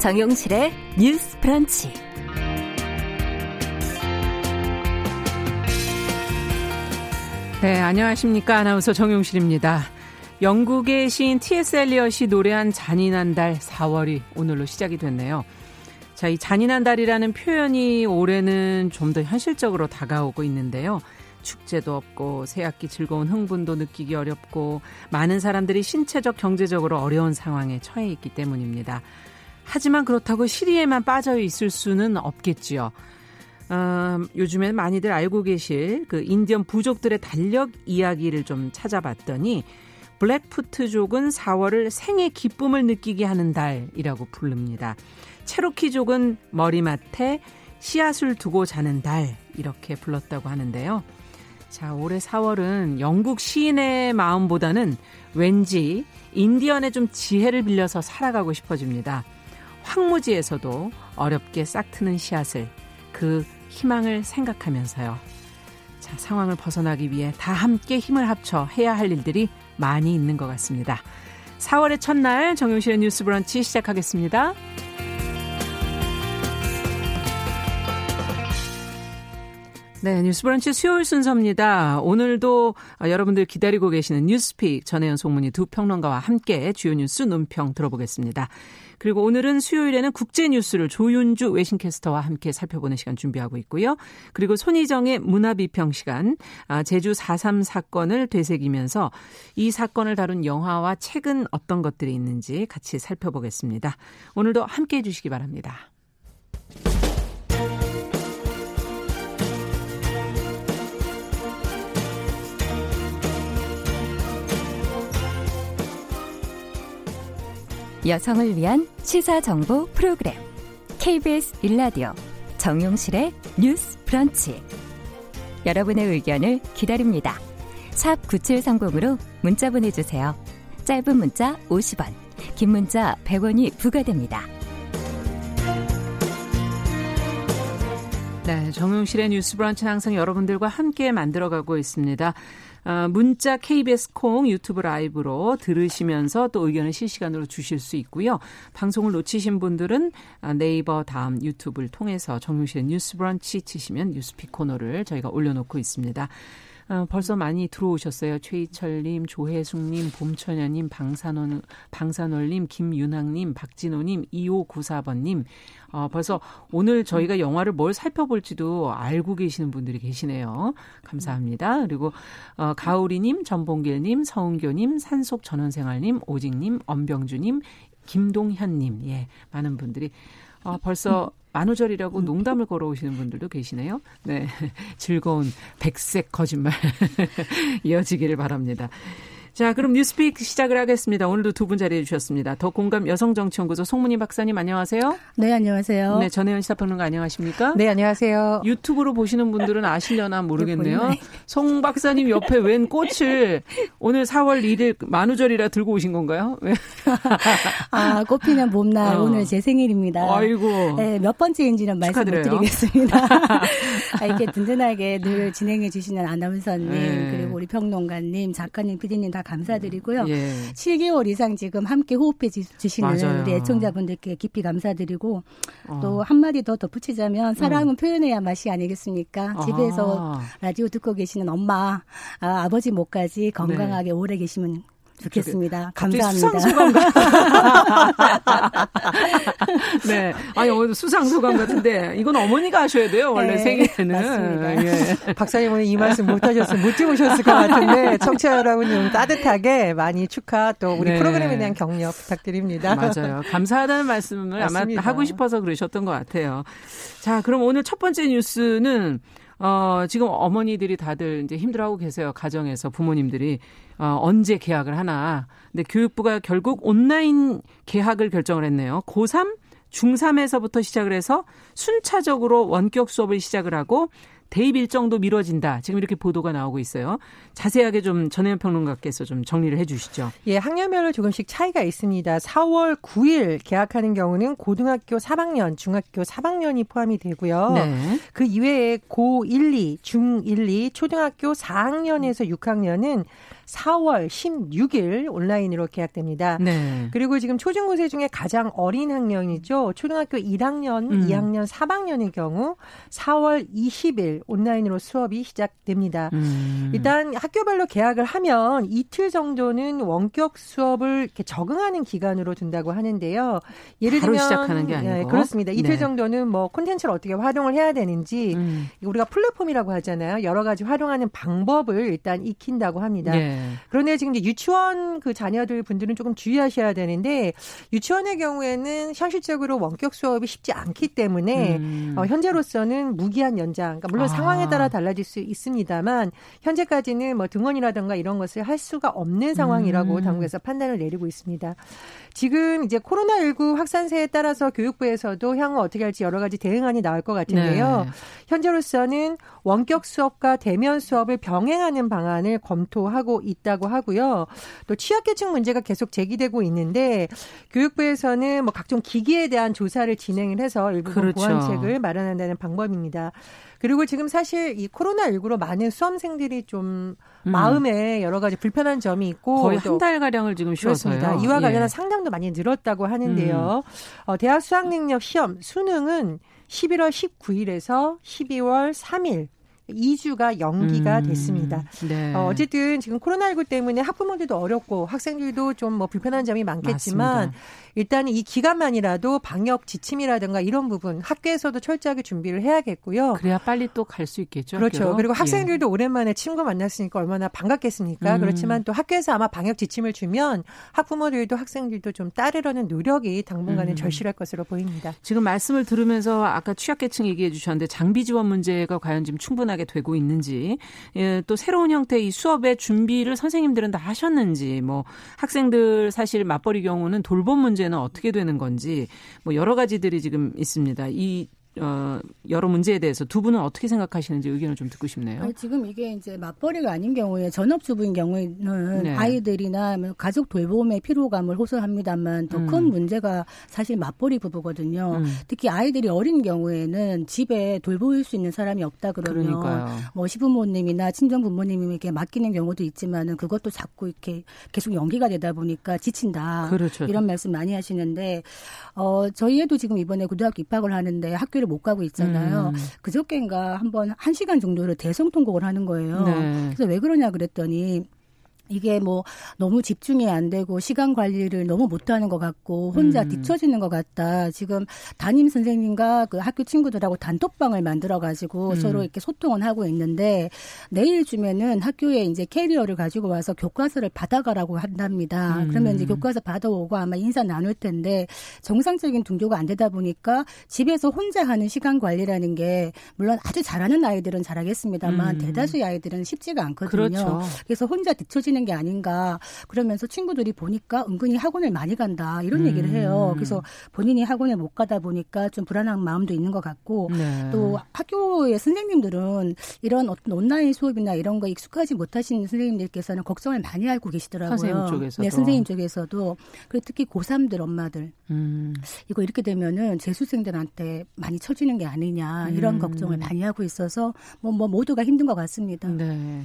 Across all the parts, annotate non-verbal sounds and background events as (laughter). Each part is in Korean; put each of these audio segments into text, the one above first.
정용실의 뉴스 프런치. 네, 안녕하십니까. 아나운서 정용실입니다. 영국의 시인 T.S. 엘리엇이 노래한 잔인한 달 4월이 오늘로 시작이 됐네요. 자, 이 잔인한 달이라는 표현이 올해는 좀 더 현실적으로 다가오고 있는데요. 축제도 없고 새학기 즐거운 흥분도 느끼기 어렵고 많은 사람들이 신체적 경제적으로 어려운 상황에 처해 있기 때문입니다. 하지만 그렇다고 시리에만 빠져 있을 수는 없겠지요. 어, 요즘엔 많이들 알고 계실 그 인디언 부족들의 달력 이야기를 좀 찾아봤더니 블랙푸트족은 4월을 생의 기쁨을 느끼게 하는 달이라고 부릅니다. 체로키족은 머리맡에 씨앗을 두고 자는 달 이렇게 불렀다고 하는데요. 자, 올해 4월은 영국 시인의 마음보다는 왠지 인디언의 좀 지혜를 빌려서 살아가고 싶어집니다. 황무지에서도 어렵게 싹트는 씨앗을 그 희망을 생각하면서요. 자, 상황을 벗어나기 위해 다 함께 힘을 합쳐 해야 할 일들이 많이 있는 것 같습니다. 4월의 첫날 정용실의 뉴스 브런치 시작하겠습니다. 네, 뉴스 브런치 수요일 순서입니다. 오늘도 여러분들 기다리고 계시는 뉴스픽 전혜연 송문희 두 평론가와 함께 주요 뉴스 논평 들어보겠습니다. 그리고 오늘은 수요일에는 국제 뉴스를 조윤주 외신캐스터와 함께 살펴보는 시간 준비하고 있고요. 그리고 손희정의 문화 비평 시간, 아, 제주 4.3 사건을 되새기면서 이 사건을 다룬 영화와 책은 어떤 것들이 있는지 같이 살펴보겠습니다. 오늘도 함께 해주시기 바랍니다. 여성을 위한 시사 정보 프로그램 KBS 일라디오 정용실의 뉴스 브런치 여러분의 의견을 기다립니다. 샵 9730으로 문자 보내 주세요. 짧은 문자 50원, 긴 문자 100원이 부과됩니다. 네, 정용실의 뉴스 브런치는 항상 여러분들과 함께 만들어가고 있습니다. 어, 문자 KBS 콩 유튜브 라이브로 들으시면서 또 의견을 실시간으로 주실 수 있고요. 방송을 놓치신 분들은 어, 네이버 다음 유튜브를 통해서 정용실의 뉴스 브런치 치시면 뉴스픽 코너를 저희가 올려놓고 있습니다. 어, 벌써 많이 들어오셨어요. 최희철님, 조혜숙님, 봄천연님, 방산원, 방산월님, 김윤학님, 박진호님, 2594번님. 어, 벌써 오늘 저희가 영화를 뭘 살펴볼지도 알고 계시는 분들이 계시네요. 감사합니다. 그리고 어, 가오리님, 전봉길님, 서은교님, 산속 전원생활님, 오직님, 엄병주님, 김동현님, 예, 많은 분들이 어, 벌써 만우절이라고 농담을 걸어오시는 분들도 계시네요. 네. (laughs) 즐거운 백색 거짓말 (laughs) 이어지기를 바랍니다. 자, 그럼 뉴스픽 시작을 하겠습니다. 오늘도 두 분 자리해 주셨습니다. 더 공감 여성정치연구소 송문희 박사님 안녕하세요. 네, 안녕하세요. 네, 전혜연 시사평론가 안녕하십니까? 네, 안녕하세요. 유튜브로 보시는 분들은 아시려나 (laughs) 모르겠네요. 송 박사님 옆에 웬 꽃을 오늘 4월 1일 만우절이라 들고 오신 건가요? (laughs) 아, 꽃피는 봄날 어. 오늘 제 생일입니다. 아이고. 네, 몇 번째인지는 말씀 못 드리겠습니다. (laughs) 아, 이렇게 든든하게 늘 진행해 주시는 아나운서님, 네. 그리고 우리 평론가님, 작가님, 피디님 다 감사드리고요. 예. 7개월 이상 지금 함께 호흡해 주시는 맞아요. 우리 애청자분들께 깊이 감사드리고 어. 또 한마디 더 덧붙이자면 사랑은 음. 표현해야 맛이 아니겠습니까? 아. 집에서 라디오 듣고 계시는 엄마, 아, 아버지 목까지 건강하게 네. 오래 계시면 좋겠습니다. 감사합니다. 수상 소감 (laughs) 네. 아니, 오늘 수상 소감 같은데, 이건 어머니가 하셔야 돼요, 원래 네, 생일에는. 맞습니다. 예. (laughs) 박사님 오늘 이 말씀 못 하셨으면 못 찍으셨을 것 같은데, 청취자 여러분님 따뜻하게 많이 축하 또 우리 네. 프로그램에 대한 격려 부탁드립니다. 맞아요. 감사하다는 말씀을 맞습니다. 아마 하고 싶어서 그러셨던 것 같아요. 자, 그럼 오늘 첫 번째 뉴스는 어, 지금 어머니들이 다들 이제 힘들어하고 계세요. 가정에서 부모님들이. 어, 언제 개학을 하나. 근데 교육부가 결국 온라인 개학을 결정을 했네요. 고3, 중3에서부터 시작을 해서 순차적으로 원격 수업을 시작을 하고 대입 일정도 미뤄진다. 지금 이렇게 보도가 나오고 있어요. 자세하게 좀 전혜연 평론가께서 좀 정리를 해 주시죠. 예, 학년별로 조금씩 차이가 있습니다. 4월 9일 개학하는 경우는 고등학교 3학년, 중학교 3학년이 포함이 되고요. 네. 그 이외에 고 1, 2, 중 1, 2, 초등학교 4학년에서 6학년은 4월 16일 온라인으로 개학됩니다. 네. 그리고 지금 초중고생 중에 가장 어린 학년이죠. 초등학교 1학년, 음. 2학년, 3학년의 경우 4월 20일 온라인으로 수업이 시작됩니다. 음. 일단 학교별로 개학을 하면 이틀 정도는 원격 수업을 이렇게 적응하는 기간으로 둔다고 하는데요. 예를 들면 시작하는 게 아니고 네, 그렇습니다. 이틀 네. 정도는 뭐 콘텐츠를 어떻게 활용을 해야 되는지 음. 우리가 플랫폼이라고 하잖아요. 여러 가지 활용하는 방법을 일단 익힌다고 합니다. 네. 그런데 지금 이제 유치원 그 자녀들 분들은 조금 주의하셔야 되는데 유치원의 경우에는 현실적으로 원격 수업이 쉽지 않기 때문에 음. 어, 현재로서는 무기한 연장. 그러니까 물론 아. 상황에 따라 달라질 수 있습니다만 현재까지는 뭐 등원이라든가 이런 것을 할 수가 없는 상황이라고 음. 당국에서 판단을 내리고 있습니다. 지금 이제 코로나19 확산세에 따라서 교육부에서도 향후 어떻게 할지 여러 가지 대응안이 나올 것 같은데요. 네. 현재로서는 원격 수업과 대면 수업을 병행하는 방안을 검토하고 있다고 하고요. 또 취약계층 문제가 계속 제기되고 있는데 교육부에서는 뭐 각종 기기에 대한 조사를 진행을 해서 일부 그렇죠. 보완책을 마련한다는 방법입니다. 그리고 지금 사실 이 코로나19로 많은 수험생들이 좀 음. 마음에 여러 가지 불편한 점이 있고 거의 한 달 가량을 지금 쉬었어요. 그렇습니다. 이와 관련한 예. 상담도 많이 늘었다고 하는데요. 음. 어, 대학 수학 능력 시험 수능은 11월 19일에서 12월 3일 2주가 연기가 음, 됐습니다. 네. 어, 어쨌든 지금 코로나19 때문에 학부모들도 어렵고 학생들도 좀 뭐 불편한 점이 많겠지만 맞습니다. 일단 이 기간만이라도 방역 지침이라든가 이런 부분 학교에서도 철저하게 준비를 해야겠고요. 그래야 빨리 또 갈 수 있겠죠. 그렇죠. 학교로. 그리고 학생들도 예. 오랜만에 친구 만났으니까 얼마나 반갑겠습니까? 음. 그렇지만 또 학교에서 아마 방역 지침을 주면 학부모들도 학생들도 좀 따르려는 노력이 당분간은 음. 절실할 것으로 보입니다. 지금 말씀을 들으면서 아까 취약계층 얘기해 주셨는데 장비 지원 문제가 과연 지금 충분하게 되고 있는지 예, 또 새로운 형태의 이 수업의 준비를 선생님들은 다 하셨는지 뭐 학생들 사실 맞벌이 경우는 돌봄 문제 문제는 어떻게 되는 건지 뭐 여러 가지들이 지금 있습니다. 이 어, 여러 문제에 대해서 두 분은 어떻게 생각하시는지 의견을 좀 듣고 싶네요. 아니, 지금 이게 이제 맞벌이가 아닌 경우에 전업주부인 경우에는 네. 아이들이나 뭐 가족 돌봄의 피로감을 호소합니다만 더큰 음. 문제가 사실 맞벌이 부부거든요. 음. 특히 아이들이 어린 경우에는 집에 돌볼 수 있는 사람이 없다 그러면 그러니까요. 뭐 시부모님이나 친정 부모님에게 맡기는 경우도 있지만은 그것도 자꾸 이렇게 계속 연기가 되다 보니까 지친다. 그렇죠. 이런 말씀 많이 하시는데 어 저희 애도 지금 이번에 고등학교 입학을 하는데 학교 를 못 가고 있잖아요. 음. 그저께인가 한번 한 시간 정도를 대성 통곡을 하는 거예요. 네. 그래서 왜 그러냐 그랬더니 이게 뭐 너무 집중이 안 되고 시간 관리를 너무 못하는 것 같고 혼자 음. 뒤처지는 것 같다. 지금 담임 선생님과 그 학교 친구들하고 단톡방을 만들어 가지고 음. 서로 이렇게 소통을 하고 있는데 내일쯤에는 학교에 이제 캐리어를 가지고 와서 교과서를 받아가라고 한답니다. 음. 그러면 이제 교과서 받아오고 아마 인사 나눌 텐데 정상적인 등교가 안 되다 보니까 집에서 혼자 하는 시간 관리라는 게 물론 아주 잘하는 아이들은 잘하겠습니다만 음. 대다수의 아이들은 쉽지가 않거든요. 그렇죠. 그래서 혼자 뒤처지는 있는 게 아닌가 그러면서 친구들이 보니까 은근히 학원을 많이 간다 이런 음. 얘기를 해요. 그래서 본인이 학원에 못 가다 보니까 좀 불안한 마음도 있는 것 같고 네. 또 학교의 선생님들은 이런 어떤 온라인 수업이나 이런 거 익숙하지 못하신 선생님들께서는 걱정을 많이 하고 계시더라고요. 선생님 쪽에서도. 네, 선생님 쪽에서도 그리고 특히 고3들 엄마들 음. 이거 이렇게 되면은 재수생들한테 많이 처지는 게 아니냐 이런 음. 걱정을 많이 하고 있어서 뭐, 뭐 모두가 힘든 것 같습니다. 네.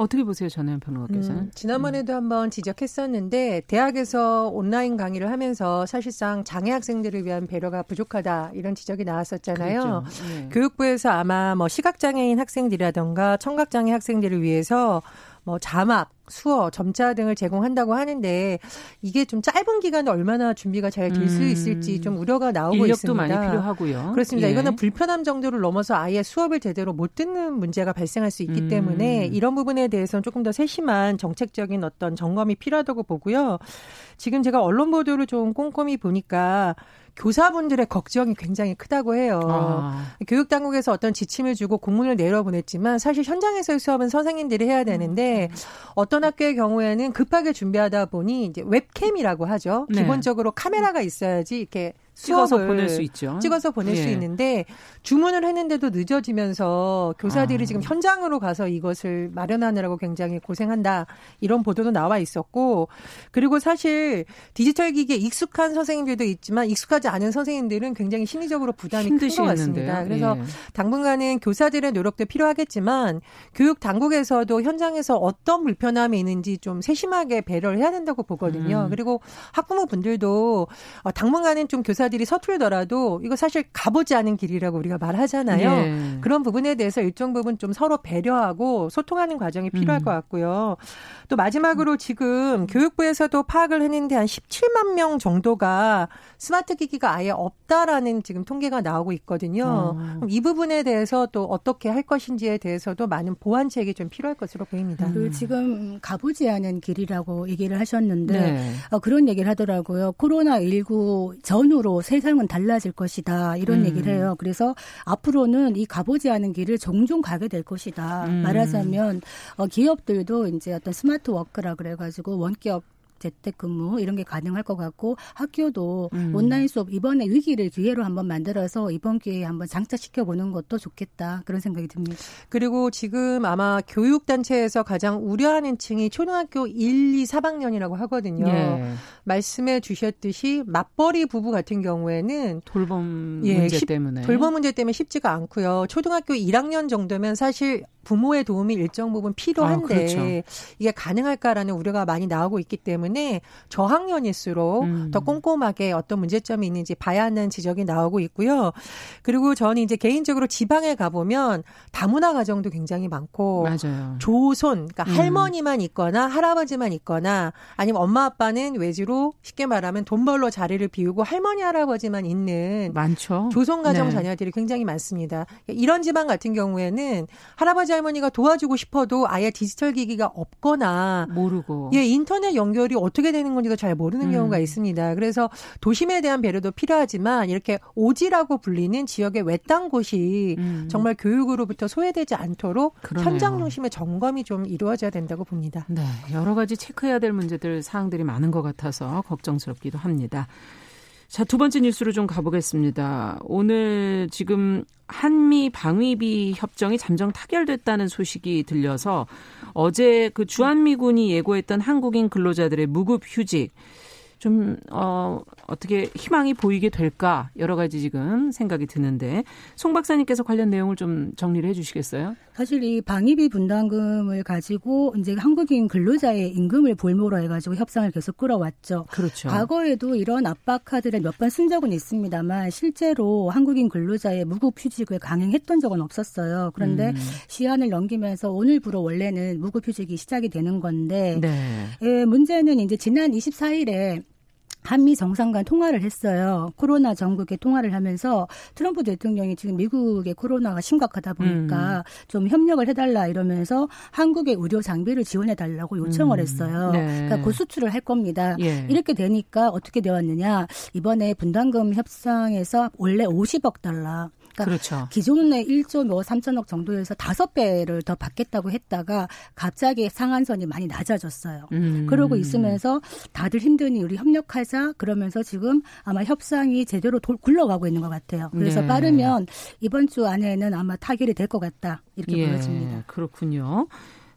어떻게 보세요, 전혜연 변호사께서는? 음, 지난번에도 음. 한번 지적했었는데 대학에서 온라인 강의를 하면서 사실상 장애 학생들을 위한 배려가 부족하다 이런 지적이 나왔었잖아요. 네. 교육부에서 아마 뭐 시각 장애인 학생들이라던가 청각 장애 학생들을 위해서 뭐 자막, 수어, 점자 등을 제공한다고 하는데 이게 좀 짧은 기간에 얼마나 준비가 잘 될수 음. 있을지 좀 우려가 나오고 인력도 있습니다. 많이 필요하고요. 그렇습니다. 예. 이거는 불편함 정도를 넘어서 아예 수업을 제대로 못 듣는 문제가 발생할 수 있기 음. 때문에 이런 부분에 대해서는 조금 더 세심한 정책적인 어떤 점검이 필요하다고 보고요. 지금 제가 언론 보도를 좀 꼼꼼히 보니까 교사분들의 걱정이 굉장히 크다고 해요. 아. 교육 당국에서 어떤 지침을 주고 공문을 내려보냈지만 사실 현장에서의 수업은 선생님들이 해야 되는데 음. 어떤 학교의 경우에는 급하게 준비하다 보니 이제 웹캠이라고 하죠. 네. 기본적으로 카메라가 있어야지 이렇게 찍어서 보낼 수 있죠. 찍어서 보낼 예. 수 있는데 주문을 했는데도 늦어지면서 교사들이 아. 지금 현장으로 가서 이것을 마련하느라고 굉장히 고생한다 이런 보도도 나와 있었고 그리고 사실 디지털 기기에 익숙한 선생님들도 있지만 익숙하지 않은 선생님들은 굉장히 심리적으로 부담이 큰 것 같습니다. 그래서 예. 당분간은 교사들의 노력도 필요하겠지만 교육 당국에서도 현장에서 어떤 불편함이 있는지 좀 세심하게 배려를 해야 된다고 보거든요. 음. 그리고 학부모 분들도 어, 당분간은 좀 교사 들이 서툴더라도 이거 사실 가보지 않은 길이라고 우리가 말하잖아요. 예. 그런 부분에 대해서 일정 부분 좀 서로 배려하고 소통하는 과정이 필요할 음. 것 같고요. 또 마지막으로 지금 교육부에서도 파악을 했는데 한 17만 명 정도가 스마트 기기가 아예 없다라는 지금 통계가 나오고 있거든요. 어. 이 부분에 대해서 또 어떻게 할 것인지에 대해서도 많은 보완책이 좀 필요할 것으로 보입니다. 그 지금 가보지 않은 길이라고 얘기를 하셨는데 네. 어, 그런 얘기를 하더라고요. 코로나 19 전후로 세상은 달라질 것이다 이런 음. 얘기를 해요. 그래서 앞으로는 이 가보지 않은 길을 종종 가게 될 것이다. 음. 말하자면 어, 기업들도 이제 어떤 스마트 워크라 그래가지고 원격 재택근무 이런 게 가능할 것 같고 학교도 음. 온라인 수업 이번에 위기를 기회로 한번 만들어서 이번 기회에 한번 장착시켜 보는 것도 좋겠다 그런 생각이 듭니다. 그리고 지금 아마 교육 단체에서 가장 우려하는 층이 초등학교 1, 2, 4학년이라고 하거든요. 예. 말씀해 주셨듯이 맞벌이 부부 같은 경우에는 돌봄 예, 문제 때문에 돌봄 문제 때문에 쉽지가 않고요. 초등학교 1학년 정도면 사실 부모의 도움이 일정 부분 필요한데 아, 그렇죠. 이게 가능할까라는 우려가 많이 나오고 있기 때문에 저학년일수록 음. 더 꼼꼼하게 어떤 문제점이 있는지 봐야 하는 지적이 나오고 있고요. 그리고 저는 이제 개인적으로 지방에 가보면 다문화 가정도 굉장히 많고 맞아요. 조손 그러니까 음. 할머니만 있거나 할아버지만 있거나 아니면 엄마 아빠는 외지로 쉽게 말하면 돈 벌러 자리를 비우고 할머니 할아버지만 있는 많죠. 조손 가정 네. 자녀들이 굉장히 많습니다. 이런 지방 같은 경우에는 할아버지 할아버지 할머니가 도와주고 싶어도 아예 디지털 기기가 없거나 모르고 예 인터넷 연결이 어떻게 되는 건지도 잘 모르는 음. 경우가 있습니다. 그래서 도심에 대한 배려도 필요하지만 이렇게 오지라고 불리는 지역의 외딴 곳이 음. 정말 교육으로부터 소외되지 않도록 그러네요. 현장 중심의 점검이 좀 이루어져야 된다고 봅니다. 네, 여러 가지 체크해야 될 문제들 사항들이 많은 것 같아서 걱정스럽기도 합니다. 자, 두 번째 뉴스로 좀 가보겠습니다. 오늘 지금 한미 방위비 협정이 잠정 타결됐다는 소식이 들려서 어제 그 주한미군이 예고했던 한국인 근로자들의 무급 휴직 좀, 어, 어떻게 희망이 보이게 될까 여러 가지 지금 생각이 드는데 송 박사님께서 관련 내용을 좀 정리를 해 주시겠어요? 사실 이 방위비 분담금을 가지고 이제 한국인 근로자의 임금을 볼모로 해가지고 협상을 계속 끌어왔죠. 그렇죠. 과거에도 이런 압박 카드를 몇 번 쓴 적은 있습니다만 실제로 한국인 근로자의 무급 휴직을 강행했던 적은 없었어요. 그런데 음. 시한을 넘기면서 오늘부로 원래는 무급 휴직이 시작이 되는 건데 네. 예, 문제는 이제 지난 24일에 한미 정상 간 통화를 했어요. 코로나 전국에 통화를 하면서 트럼프 대통령이 지금 미국의 코로나가 심각하다 보니까 음. 좀 협력을 해달라 이러면서 한국의 의료 장비를 지원해달라고 요청을 음. 했어요. 네. 그러니까 고수출을 할 겁니다. 예. 이렇게 되니까 어떻게 되었느냐. 이번에 분담금 협상에서 원래 50억 달러 그러니까 그렇죠. 기존의 1조 뭐 3천억 정도에서 다섯 배를 더 받겠다고 했다가 갑자기 상한선이 많이 낮아졌어요. 음. 그러고 있으면서 다들 힘드니 우리 협력하자 그러면서 지금 아마 협상이 제대로 돌, 굴러가고 있는 것 같아요. 그래서 네. 빠르면 이번 주 안에는 아마 타결이 될 것 같다 이렇게 예, 보여집니다. 그렇군요.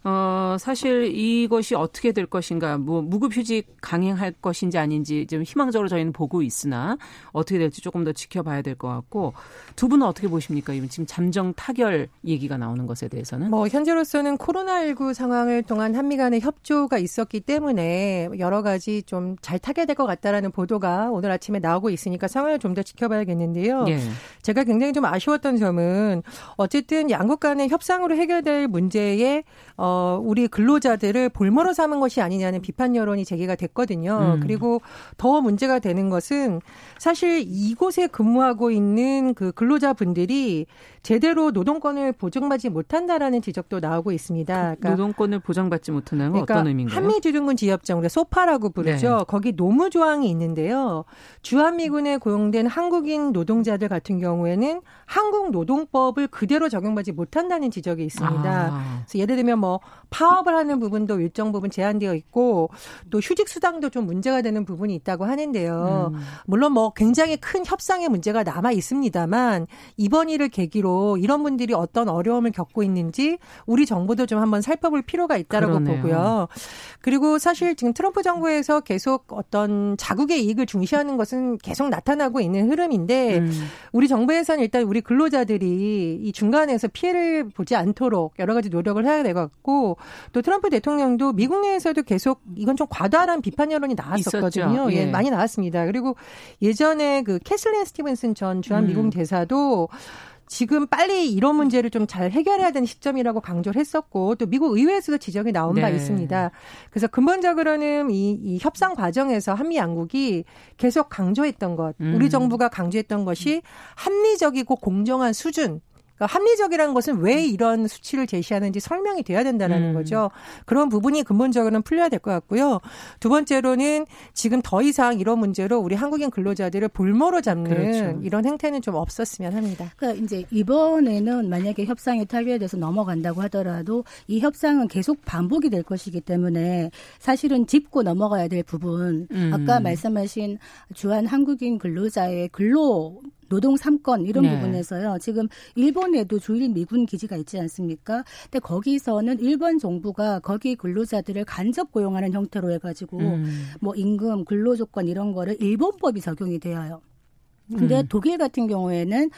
어, 사실 이것이 어떻게 될 것인가, 뭐, 무급휴직 강행할 것인지 아닌지 좀 희망적으로 저희는 보고 있으나 어떻게 될지 조금 더 지켜봐야 될 것 같고 두 분은 어떻게 보십니까? 지금 잠정 타결 얘기가 나오는 것에 대해서는? 뭐, 현재로서는 코로나19 상황을 통한 한미 간의 협조가 있었기 때문에 여러 가지 좀 잘 타결될 것 같다라는 보도가 오늘 아침에 나오고 있으니까 상황을 좀 더 지켜봐야겠는데요. 예. 제가 굉장히 좀 아쉬웠던 점은 어쨌든 양국 간의 협상으로 해결될 문제에 어, 어, 우리 근로자들을 볼모로 삼은 것이 아니냐는 비판 여론이 제기가 됐거든요. 음. 그리고 더 문제가 되는 것은 사실 이곳에 근무하고 있는 그 근로자분들이 제대로 노동권을 보장받지 못한다라는 지적도 나오고 있습니다. 그러니까 노동권을 보장받지 못하는 건 그러니까 어떤 의미인가요? 한미주둔군 지협정, 우리가 소파라고 부르죠. 네. 거기 노무 조항이 있는데요. 주한미군에 고용된 한국인 노동자들 같은 경우 경우에는 한국 노동법을 그대로 적용하지 못한다는 지적이 있습니다. 아. 그래서 예를 들면 뭐 파업을 하는 부분도 일정 부분 제한되어 있고 또 휴직 수당도 좀 문제가 되는 부분이 있다고 하는데요. 음. 물론 뭐 굉장히 큰 협상의 문제가 남아 있습니다만 이번 일을 계기로 이런 분들이 어떤 어려움을 겪고 있는지 우리 정부도 좀 한번 살펴볼 필요가 있다라고 그러네요. 보고요. 그리고 사실 지금 트럼프 정부에서 계속 어떤 자국의 이익을 중시하는 것은 계속 나타나고 있는 흐름인데 음. 우리 정부에서는 일단 우리 근로자들이 이 중간에서 피해를 보지 않도록 여러 가지 노력을 해야 될 것 같고 또 트럼프 대통령도 미국 내에서도 계속 이건 좀 과다한 비판 여론이 나왔었거든요. 예. 예. 많이 나왔습니다. 그리고 예전에 그 캐슬린 스티븐슨 전 주한 미국 음. 대사도 지금 빨리 이런 문제를 좀 잘 해결해야 되는 시점이라고 강조를 했었고 또 미국 의회에서도 지적이 나온 네. 바 있습니다. 그래서 근본적으로는 이, 이 협상 과정에서 한미 양국이 계속 강조했던 것, 음. 우리 정부가 강조했던 것이 합리적이고 공정한 수준 그러니까 합리적이라는 것은 왜 이런 수치를 제시하는지 설명이 돼야 된다는 음. 거죠. 그런 부분이 근본적으로는 풀려야 될 것 같고요. 두 번째로는 지금 더 이상 이런 문제로 우리 한국인 근로자들을 볼모로 잡는 그렇죠. 이런 행태는 좀 없었으면 합니다. 그러니까 이제 이번에는 만약에 협상이 타결돼서 넘어간다고 하더라도 이 협상은 계속 반복이 될 것이기 때문에 사실은 짚고 넘어가야 될 부분 음. 아까 말씀하신 주한 한국인 근로자의 근로 노동 3권 이런 네. 부분에서요. 지금 일본에도 주일 미군 기지가 있지 않습니까? 근데 거기서는 일본 정부가 거기 근로자들을 간접 고용하는 형태로 해가지고 음. 뭐 임금, 근로 조건 이런 거를 일본법이 적용이 되어요. 근데 음. 독일 같은 경우에는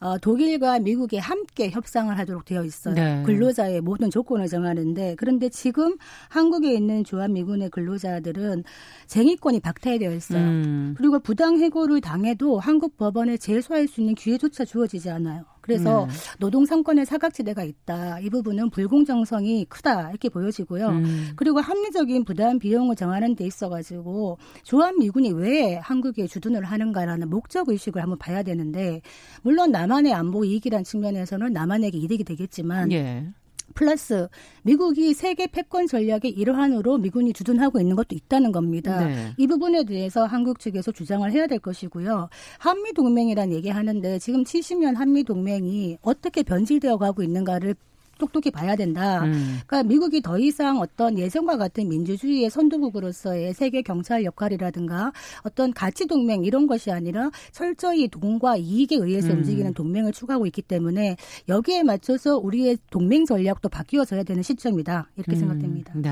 어, 독일과 미국이 함께 협상을 하도록 되어 있어요. 네. 근로자의 모든 조건을 정하는데 그런데 지금 한국에 있는 주한미군의 근로자들은 쟁의권이 박탈되어 있어요. 음. 그리고 부당 해고를 당해도 한국 법원에 제소할 수 있는 기회조차 주어지지 않아요. 그래서 네. 노동 상권의 사각지대가 있다. 이 부분은 불공정성이 크다 이렇게 보여지고요. 음. 그리고 합리적인 부담 비용을 정하는 데 있어가지고 조합 미군이 왜 한국에 주둔을 하는가라는 목적 의식을 한번 봐야 되는데 물론 남한의 안보 이익이란 측면에서는 남한에게 이득이 되겠지만 예. 플러스 미국이 세계 패권 전략의 일환으로 미군이 주둔하고 있는 것도 있다는 겁니다. 네. 이 부분에 대해서 한국 측에서 주장을 해야 될 것이고요. 한미 동맹이란 얘기하는데 지금 70년 한미 동맹이 어떻게 변질되어 가고 있는가를 똑똑히 봐야 된다. 음. 그러니까 미국이 더 이상 어떤 예전과 같은 민주주의의 선두국으로서의 세계 경찰 역할이라든가 어떤 가치 동맹 이런 것이 아니라 철저히 돈과 이익에 의해서 음. 움직이는 동맹을 추구하고 있기 때문에 여기에 맞춰서 우리의 동맹 전략도 바뀌어져야 되는 시점이다. 이렇게 음. 생각됩니다. 네.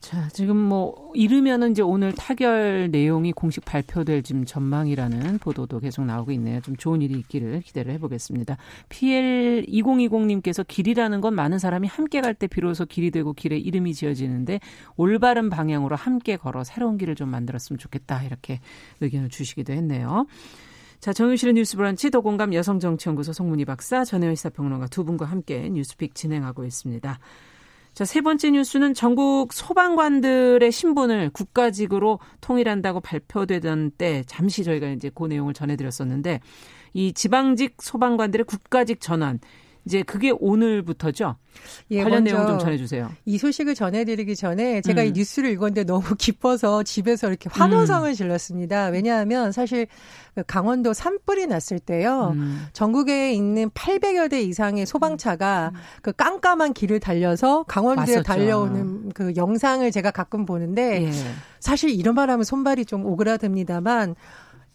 자, 지금 뭐 이르면은 이제 오늘 타결 내용이 공식 발표될 지금 전망이라는 보도도 계속 나오고 있네요. 좀 좋은 일이 있기를 기대를 해보겠습니다. PL 2020님께서 길이라는 건 많은 사람이 함께 갈 때 비로소 길이 되고 길에 이름이 지어지는데 올바른 방향으로 함께 걸어 새로운 길을 좀 만들었으면 좋겠다 이렇게 의견을 주시기도 했네요. 자, 정유실의 뉴스 브런치 더공감 여성정치연구소 송문희 박사, 전혜연 시사평론가 두 분과 함께 뉴스픽 진행하고 있습니다. 자, 세 번째 뉴스는 전국 소방관들의 신분을 국가직으로 통일한다고 발표되던 때 잠시 저희가 이제 그 내용을 전해드렸었는데 이 지방직 소방관들의 국가직 전환 이제 그게 오늘부터죠. 예, 관련 내용 좀 전해주세요. 이 소식을 전해드리기 전에 제가 음. 이 뉴스를 읽었는데 너무 기뻐서 집에서 이렇게 환호성을 음. 질렀습니다. 왜냐하면 사실 그 강원도 산불이 났을 때요. 음. 전국에 있는 800여 대 이상의 소방차가 음. 그 깜깜한 길을 달려서 강원도에 맞섰죠. 달려오는 그 영상을 제가 가끔 보는데 예. 사실 이런 말 하면 손발이 좀 오그라듭니다만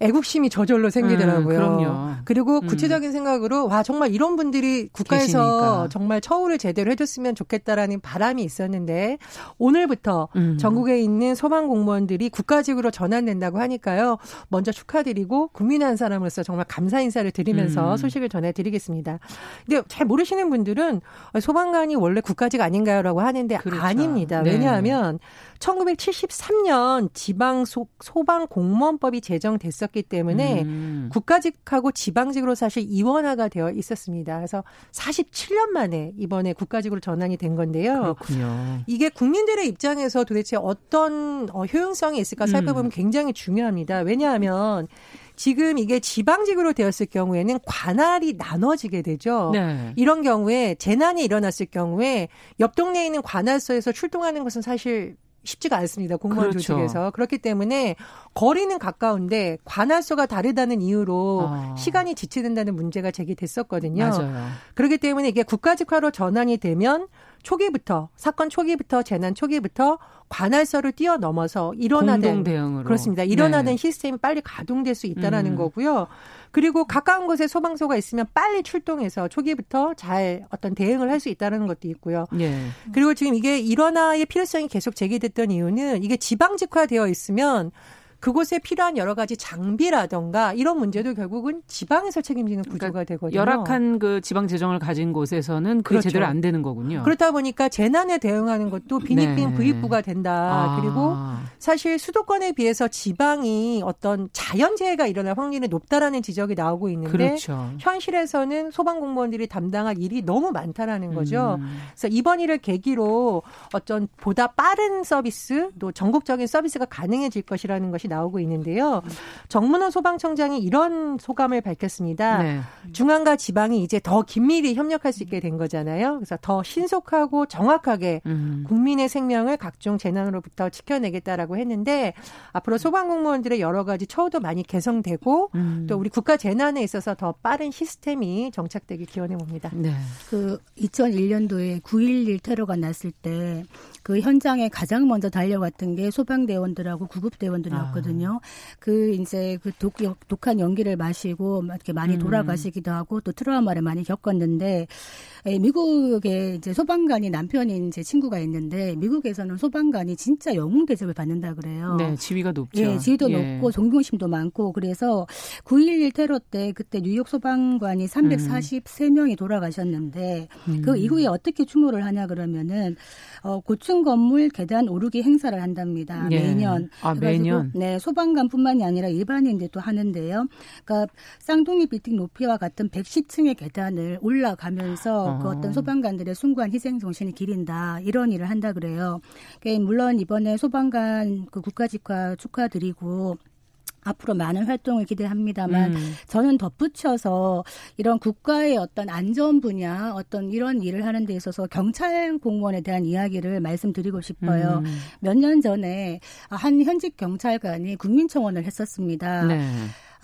애국심이 저절로 생기더라고요. 음, 그리고 음. 구체적인 음. 생각으로 와 정말 이런 분들이 국가에서 계시니까. 정말 처우를 제대로 해줬으면 좋겠다라는 바람이 있었는데 오늘부터 음. 전국에 있는 소방 공무원들이 국가직으로 전환된다고 하니까요. 먼저 축하드리고 국민 한 사람으로서 정말 감사 인사를 드리면서 음. 소식을 전해드리겠습니다. 근데 잘 모르시는 분들은 소방관이 원래 국가직 아닌가요라고 하는데 그렇죠. 아닙니다. 네. 왜냐하면 1973년 지방 소, 소방 공무원법이 제정됐었기 때문에 음. 국가직하고 지방직으로 사실 이원화가 되어 있었습니다. 그래서 47년 만에 이번에 국가직으로 전환이 된 건데요. 그렇군요. 이게 국민들의 입장에서 도대체 어떤 어, 효용성이 있을까 살펴보면 음. 굉장히 중요합니다. 왜냐하면 지금 이게 지방직으로 되었을 경우에는 관할이 나눠지게 되죠. 네. 이런 경우에 재난이 일어났을 경우에 옆 동네에 있는 관할서에서 출동하는 것은 사실 쉽지가 않습니다. 공무원 그렇죠. 조직에서. 그렇기 때문에 거리는 가까운데 관할소가 다르다는 이유로 아. 시간이 지체된다는 문제가 제기됐었거든요. 맞아요. 그렇기 때문에 이게 국가직화로 전환이 되면 초기부터 사건 초기부터 재난 초기부터 관할서를 뛰어넘어서 일어나는 대응으로. 그렇습니다. 일어나는 네. 시스템이 빨리 가동될 수 있다라는 음. 거고요. 그리고 가까운 곳에 소방서가 있으면 빨리 출동해서 초기부터 잘 어떤 대응을 할 수 있다는 것도 있고요. 예. 그리고 지금 이게 일원화의 필요성이 계속 제기됐던 이유는 이게 지방직화되어 있으면 그곳에 필요한 여러 가지 장비라던가 이런 문제도 결국은 지방에서 책임지는 구조가 그러니까 되거든요. 열악한 그 지방 재정을 가진 곳에서는 그게 그렇죠. 제대로 안 되는 거군요. 그렇다 보니까 재난에 대응하는 것도 빈익빈 네. 부익부가 된다. 아. 그리고 사실 수도권에 비해서 지방이 어떤 자연재해가 일어날 확률이 높다라는 지적이 나오고 있는데 그렇죠. 현실에서는 소방 공무원들이 담당할 일이 너무 많다라는 거죠. 음. 그래서 이번 일을 계기로 어떤 보다 빠른 서비스 또 전국적인 서비스가 가능해질 것이라는 것이 나오고 있는데요. 정문호 소방청장이 이런 소감을 밝혔습니다. 네. 중앙과 지방이 이제 더 긴밀히 협력할 수 있게 된 거잖아요. 그래서 더 신속하고 정확하게 음. 국민의 생명을 각종 재난으로부터 지켜내겠다라고 했는데 앞으로 소방 공무원들의 여러 가지 처우도 많이 개선되고 음. 또 우리 국가 재난에 있어서 더 빠른 시스템이 정착되길 기원해 봅니다. 네. 그 2001년도에 9.11 테러가 났을 때 그 현장에 가장 먼저 달려갔던 게 소방대원들하고 구급대원들이었거든요. 있거든요. 그 이제 그 독, 독한 연기를 마시고 이렇게 많이 음. 돌아가시기도 하고 또 트라우마를 많이 겪었는데 예, 미국에 이제 소방관이 남편인 제 친구가 있는데 미국에서는 소방관이 진짜 영웅 대접을 받는다 그래요. 네, 지위가 높죠. 예, 지위도 예. 높고 존경심도 많고 그래서 9.11 테러 때 그때 뉴욕 소방관이 343명이 돌아가셨는데 음. 그 이후에 어떻게 추모를 하냐 그러면은 어, 고층 건물 계단 오르기 행사를 한답니다. 예. 매년. 아, 매년. 네, 소방관뿐만이 아니라 일반인들도 하는데요. 그러니까 쌍둥이 빌딩 높이와 같은 110층의 계단을 올라가면서 어. 그 어떤 소방관들의 숭고한 희생 정신을 기린다 이런 일을 한다 그래요. 그러니까 물론 이번에 소방관 그 국가직화 축하드리고 앞으로 많은 활동을 기대합니다만 음. 저는 덧붙여서 이런 국가의 어떤 안전 분야 어떤 이런 일을 하는 데 있어서 경찰 공무원에 대한 이야기를 말씀드리고 싶어요. 음. 몇년 전에 한 현직 경찰관이 국민청원을 했었습니다. 네.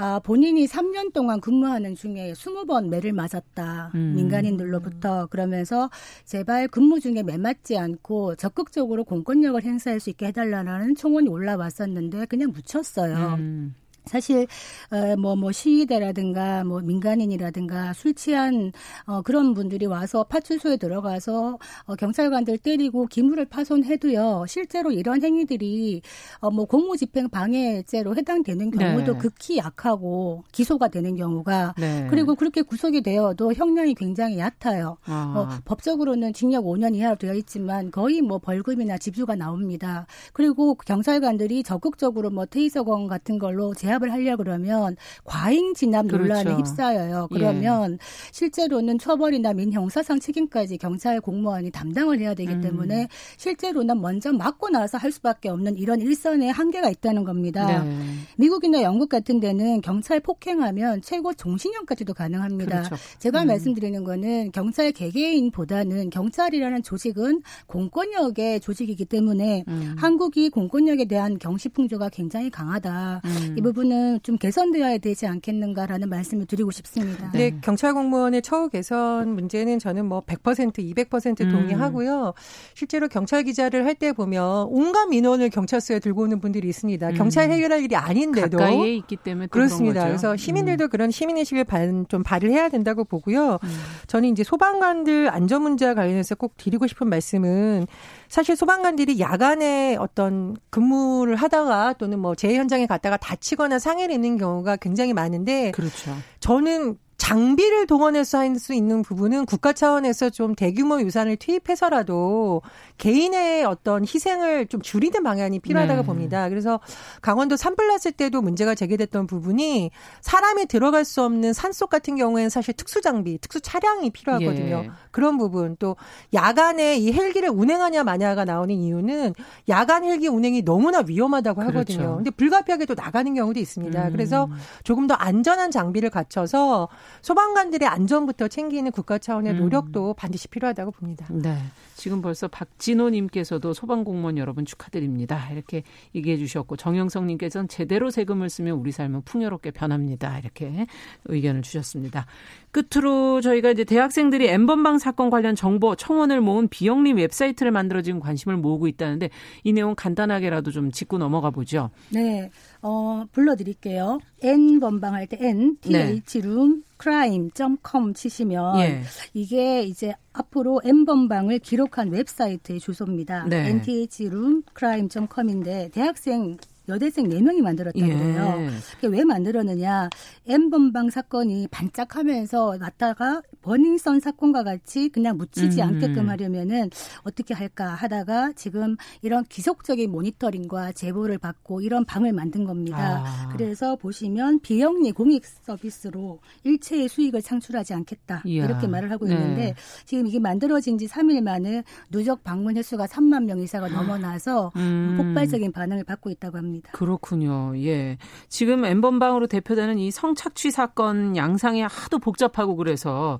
아, 본인이 3년 동안 근무하는 중에 20번 매를 맞았다. 음. 민간인들로부터 그러면서 제발 근무 중에 매 맞지 않고 적극적으로 공권력을 행사할 수 있게 해달라는 청원이 올라왔었는데 그냥 묻혔어요. 음. 사실 어뭐뭐 뭐 시위대라든가 뭐 민간인이라든가 술 취한 어 그런 분들이 와서 파출소에 들어가서 어 경찰관들 때리고 기물을 파손해도요. 실제로 이런 행위들이 어 뭐 공무집행 방해죄로 해당되는 경우도 네. 극히 약하고 기소가 되는 경우가 네. 그리고 그렇게 구속이 되어도 형량이 굉장히 얕아요. 아. 어 법적으로는 징역 5년 이하로 되어 있지만 거의 뭐 벌금이나 집수가 나옵니다. 그리고 경찰관들이 적극적으로 뭐 테이서건 같은 걸로 제압 진압을 하려 그러면 과잉 진압 논란에 그렇죠. 휩싸여요. 그러면 예. 실제로는 처벌이나 민형사상 책임까지 경찰 공무원이 담당을 해야 되기 음. 때문에 실제로는 먼저 맞고 나서 할 수밖에 없는 이런 일선의 한계가 있다는 겁니다. 네. 미국이나 영국 같은 데는 경찰 폭행하면 최고 종신형까지도 가능합니다. 그렇죠. 제가 음. 말씀드리는 거는 경찰 개개인보다는 경찰이라는 조직은 공권력의 조직이기 때문에 음. 한국이 공권력에 대한 경시 풍조가 굉장히 강하다. 음. 이 부분 부분은 좀 개선되어야 되지 않겠는가라는 말씀을 드리고 싶습니다. 네, 경찰 공무원의 처우 개선 문제는 저는 뭐 100% 200% 음. 동의하고요. 음. 실제로 경찰 기자를 할 때 보면 온갖 민원을 경찰서에 들고 오는 분들이 있습니다. 음. 경찰 해결할 일이 아닌데도 가까이에 있기 때문에 그렇습니다. 그래서 시민들도 음. 그런 시민의식을 발, 좀 발휘해야 된다고 보고요. 음. 저는 이제 소방관들 안전 문제와 관련해서 꼭 드리고 싶은 말씀은 사실 소방관들이 야간에 어떤 근무를 하다가 또는 뭐 재해 현장에 갔다가 다치거나 상해를 입는 경우가 굉장히 많은데 그렇죠. 저는 장비를 동원해서 할 수 있는 부분은 국가 차원에서 좀 대규모 유산을 투입해서라도 개인의 어떤 희생을 좀 줄이는 방향이 필요하다고 네. 봅니다. 그래서 강원도 산불 났을 때도 문제가 제기됐던 부분이 사람이 들어갈 수 없는 산속 같은 경우에는 사실 특수 장비, 특수 차량이 필요하거든요. 예. 그런 부분 또 야간에 이 헬기를 운행하냐 마냐가 나오는 이유는 야간 헬기 운행이 너무나 위험하다고 하거든요. 그렇죠. 근데 불가피하게 또 나가는 경우도 있습니다. 음. 그래서 조금 더 안전한 장비를 갖춰서 소방관들의 안전부터 챙기는 국가 차원의 음. 노력도 음. 반드시 필요하다고 봅니다. 네. 지금 벌써 박진호님께서도 소방공무원 여러분 축하드립니다. 이렇게 얘기해 주셨고 정영성님께서는 제대로 세금을 쓰면 우리 삶은 풍요롭게 변합니다. 이렇게 의견을 주셨습니다. 끝으로 저희가 이제 대학생들이 엠번방 사건 관련 정보 청원을 모은 비영리 웹사이트를 만들어 지금 관심을 모으고 있다는데 이 내용 간단하게라도 좀 짚고 넘어가 보죠. 네, 어, 불러드릴게요. N 번방할 때 N T H 룸 crime.com 치시면 예. 이게 이제 앞으로 N 번방을 기록 한 웹사이트의 주소입니다. 네. nthroom crime.com인데 대학생 여대생 4명이 만들었다고 그래요. 예. 왜 만들었느냐. N번방 사건이 반짝하면서 났다가 버닝썬 사건과 같이 그냥 묻히지 음. 않게끔 하려면은 어떻게 할까 하다가 지금 이런 기속적인 모니터링과 제보를 받고 이런 방을 만든 겁니다. 아. 그래서 보시면 비영리 공익 서비스로 일체의 수익을 창출하지 않겠다. 이야. 이렇게 말을 하고 있는데 네. 지금 이게 만들어진 지 3일 만에 누적 방문 횟수가 3만 명 이상을 넘어나서 음. 폭발적인 반응을 받고 있다고 합니다. 그렇군요. 예. 지금 엠번방으로 대표되는 이 성착취 사건 양상이 하도 복잡하고 그래서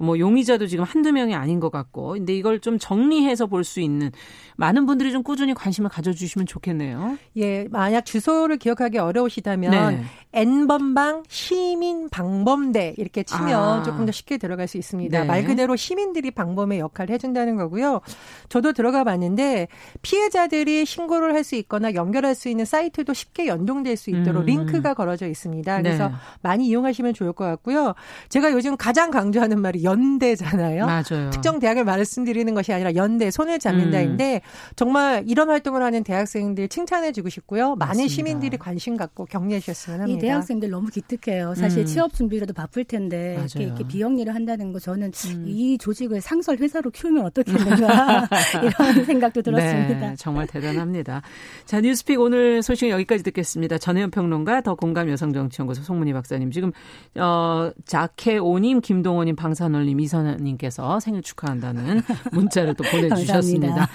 뭐 용의자도 지금 한두 명이 아닌 것 같고 근데 이걸 좀 정리해서 볼 수 있는 많은 분들이 좀 꾸준히 관심을 가져주시면 좋겠네요. 예, 만약 주소를 기억하기 어려우시다면 네. N번방 시민 방범대 이렇게 치면 아. 조금 더 쉽게 들어갈 수 있습니다. 네. 말 그대로 시민들이 방범의 역할을 해준다는 거고요. 저도 들어가 봤는데 피해자들이 신고를 할 수 있거나 연결할 수 있는 사이트도 쉽게 연동될 수 있도록 음. 링크가 걸어져 있습니다. 그래서 네. 많이 이용하시면 좋을 것 같고요. 제가 요즘 가장 강조하는 말이 연대잖아요. 맞아요. 특정 대학을 말씀드리는 것이 아니라 연대 손을 잡는다인데 음. 정말 이런 활동을 하는 대학생들 칭찬해주고 싶고요. 많은 맞습니다. 시민들이 관심 갖고 격려해 주셨으면 합니다. 이 대학생들 너무 기특해요. 사실 음. 취업 준비라도 바쁠 텐데 이렇게, 이렇게, 비영리를 한다는 거 저는 음. 이 조직을 상설 회사로 키우면 어떻겠는가 (laughs) 이런 생각도 들었습니다. 네, 정말 대단합니다. 자 뉴스픽 오늘 소식 여기까지 듣겠습니다. 전혜연 평론가 더 공감 여성정치연구소 송문희 박사님 지금 어 자케오님 김동호님 방산 월님 이선아님께서 생일 축하한다는 (laughs) 문자를 또 보내주셨습니다.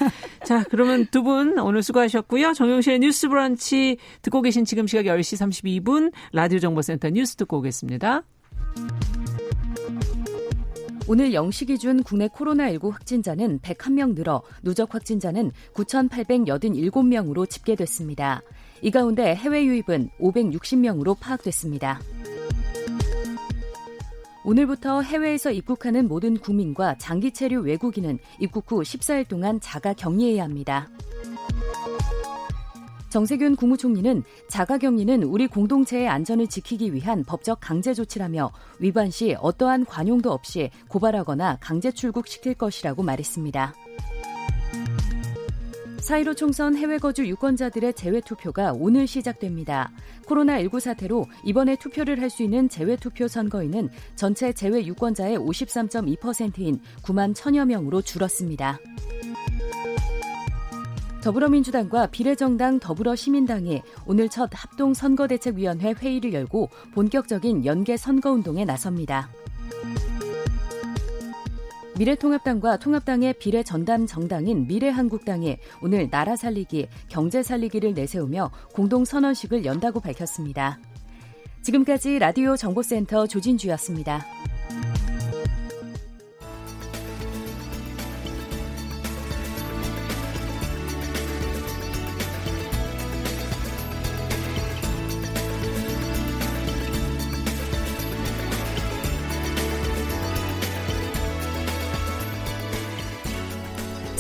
자 그러면 두 분 오늘 수고하셨고요. 정용실의 뉴스 브런치 듣고 계신 지금 시각 10시 32분 라디오 정보센터 뉴스 듣고 오겠습니다. 오늘 0시 기준 국내 코로나19 확진자는 101명 늘어 누적 확진자는 9,887명으로 집계됐습니다. 이 가운데 해외 유입은 560명으로 파악됐습니다. 오늘부터 해외에서 입국하는 모든 국민과 장기 체류 외국인은 입국 후 14일 동안 자가 격리해야 합니다. 정세균 국무총리는 자가격리는 우리 공동체의 안전을 지키기 위한 법적 강제 조치라며 위반 시 어떠한 관용도 없이 고발하거나 강제 출국시킬 것이라고 말했습니다. 4.15 총선 해외 거주 유권자들의 재외 투표가 오늘 시작됩니다. 코로나19 사태로 이번에 투표를 할 수 있는 재외 투표 선거인은 전체 재외 유권자의 53.2%인 9만 1천여 명으로 줄었습니다. 더불어민주당과 비례정당 더불어시민당이 오늘 첫 합동선거대책위원회 회의를 열고 본격적인 연계 선거운동에 나섭니다. 미래통합당과 통합당의 비례 전담 정당인 미래한국당이 오늘 나라 살리기, 경제 살리기를 내세우며 공동 선언식을 연다고 밝혔습니다. 지금까지 라디오 정보센터 조진주였습니다.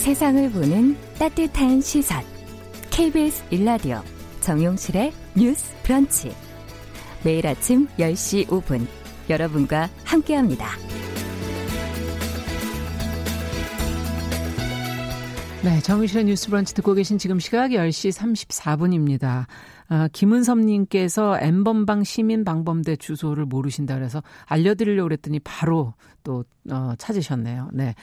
세상을 보는 따뜻한 시선. KBS 일라디오 정용실의 뉴스 브런치. 매일 아침 10시 5분 여러분과 함께합니다. 네, 정용실의 뉴스 브런치 듣고 계신 지금 시각 10시 34분입니다. 아, 김은섭님께서 엠번방 시민 방범대 주소를 모르신다 그래서 알려드리려고 그랬더니 바로 또 어, 찾으셨네요. 네.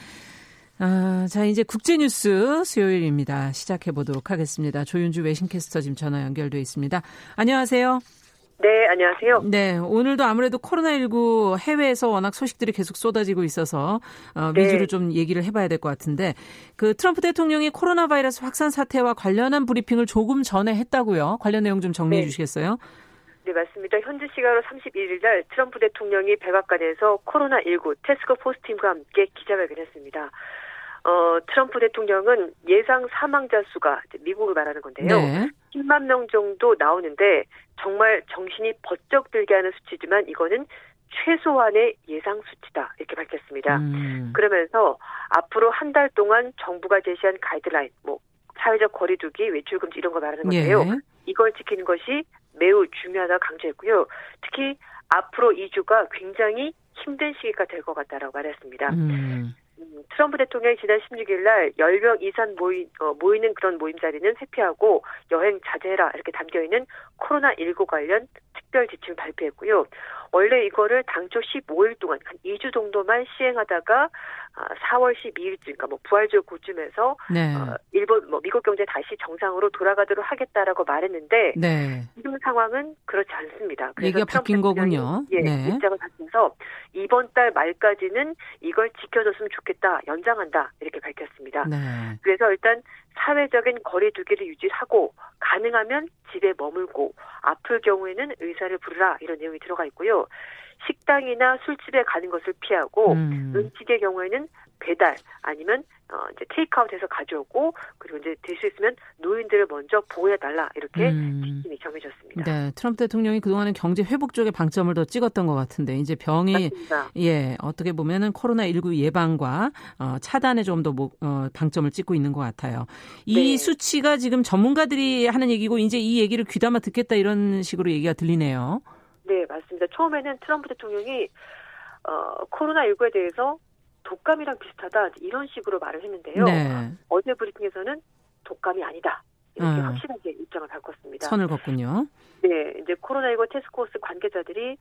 아, 자, 이제 국제뉴스 수요일입니다. 시작해 보도록 하겠습니다. 조윤주 외신캐스터 지금 전화 연결돼 있습니다. 안녕하세요. 네, 안녕하세요. 네, 오늘도 아무래도 코로나19 해외에서 워낙 소식들이 계속 쏟아지고 있어서 어, 네. 위주로 네. 좀 얘기를 해봐야 될 것 같은데 그 트럼프 대통령이 코로나 바이러스 확산 사태와 관련한 브리핑을 조금 전에 했다고요. 관련 내용 좀 정리해 네. 주시겠어요? 네, 맞습니다. 현지 시간으로 31일 날 트럼프 대통령이 백악관에서 코로나19 테스크 포스 팀과 함께 기자회견했습니다. 어, 트럼프 대통령은 예상 사망자 수가 미국을 말하는 건데요. 네. 10만 명 정도 나오는데 정말 정신이 번쩍 들게 하는 수치지만 이거는 최소한의 예상 수치다 이렇게 밝혔습니다. 음. 그러면서 앞으로 한 달 동안 정부가 제시한 가이드라인, 뭐 사회적 거리두기, 외출 금지 이런 거 말하는 건데요. 예. 이걸 지키는 것이 매우 중요하다 강조했고요. 특히 앞으로 2주가 굉장히 힘든 시기가 될 것 같다라고 말했습니다. 음. 음, 트럼프 대통령이 지난 16일 날 10명 이상 모이, 어, 모이는 그런 모임 자리는 회피하고 여행 자제해라 이렇게 담겨 있는 코로나19 관련 특별 지침을 발표했고요. 원래 이거를 당초 15일 동안 한 2주 정도만 시행하다가 4월 아, 12일쯤, 그러니까 뭐 부활절 그쯤에서 네. 어, 일본, 뭐 미국 경제 다시 정상으로 돌아가도록 하겠다라고 말했는데 네. 지금 상황은 그렇지 않습니다. 얘기가 바뀐 거군요. 예, 네. 입장을 바뀌면서 이번 달 말까지는 이걸 지켜줬으면 좋겠다, 연장한다 이렇게 밝혔습니다. 네. 그래서 일단 사회적인 거리두기를 유지하고 가능하면 집에 머물고 아플 경우에는 의사를 부르라 이런 내용이 들어가 있고요. 식당이나 술집에 가는 것을 피하고 음. 음식의 경우에는 배달 아니면 어 이제 테이크아웃해서 가져오고 그리고 이제 될 수 있으면 노인들을 먼저 보호해 달라 이렇게 음. 지침이 정해졌습니다. 네, 트럼프 대통령이 그동안은 경제 회복 쪽에 방점을 더 찍었던 것 같은데 이제 병이 맞습니다. 예 어떻게 보면은 코로나 19 예방과 어, 차단에 좀 더 어, 방점을 찍고 있는 것 같아요. 이 네. 수치가 지금 전문가들이 하는 얘기고 이제 이 얘기를 귀담아 듣겠다 이런 식으로 얘기가 들리네요. 네, 맞습니다. 처음에는 트럼프 대통령이 어, 코로나19에 대해서 독감이랑 비슷하다 이런 식으로 말을 했는데요. 네. 어제 브리핑에서는 독감이 아니다. 이렇게 음. 확실하게 입장을 바꿨습니다. 선을 걷군요. 네, 이제 코로나19 테스크포스 관계자들이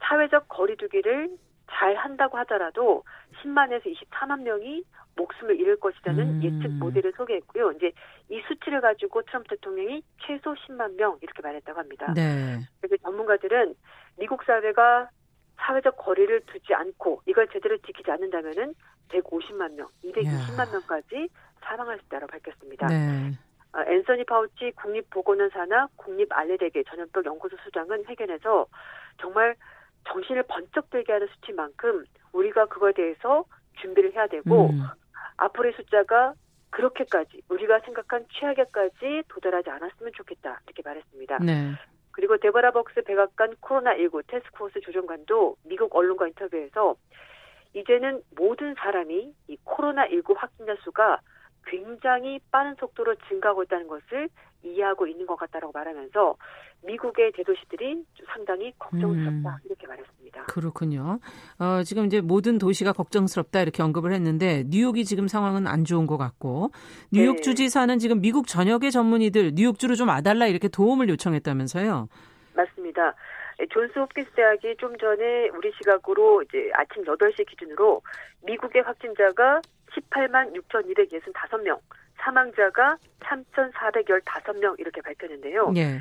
사회적 거리두기를 잘 한다고 하더라도 10만에서 24만 명이 목숨을 잃을 것이라는 음. 예측 모델을 소개했고요. 이제 이 수치를 가지고 트럼프 대통령이 최소 10만 명 이렇게 말했다고 합니다. 네. 그래서 전문가들은 미국 사회가 사회적 거리를 두지 않고 이걸 제대로 지키지 않는다면은 150만 명, 220만 야. 명까지 사망할 수 있다고 밝혔습니다. 네. 어, 앤서니 파우치 국립보건원사나 국립알레르기 전염병 연구소 수장은 회견에서 정말 정신을 번쩍 들게 하는 수치만큼 우리가 그거에 대해서 준비를 해야 되고 음. 앞으로의 숫자가 그렇게까지 우리가 생각한 최악에까지 도달하지 않았으면 좋겠다 이렇게 말했습니다. 네. 그리고 데버라 벅스 백악관 코로나19 테스크포스 조정관도 미국 언론과 인터뷰에서 이제는 모든 사람이 이 코로나19 확진자 수가 굉장히 빠른 속도로 증가하고 있다는 것을 이해하고 있는 것 같다라고 말하면서 미국의 대도시들이 상당히 걱정스럽다 음. 이렇게 말했습니다. 그렇군요. 어, 지금 이제 모든 도시가 걱정스럽다 이렇게 언급을 했는데 뉴욕이 지금 상황은 안 좋은 것 같고 뉴욕 네. 주지사는 지금 미국 전역의 전문의들 뉴욕주로 좀 와달라 이렇게 도움을 요청했다면서요? 맞습니다. 존스 홉킨스 대학이 좀 전에 우리 시각으로 이제 아침 8시 기준으로 미국의 확진자가 18만 6,265명, 사망자가 3,415명 이렇게 밝혔는데요. 예.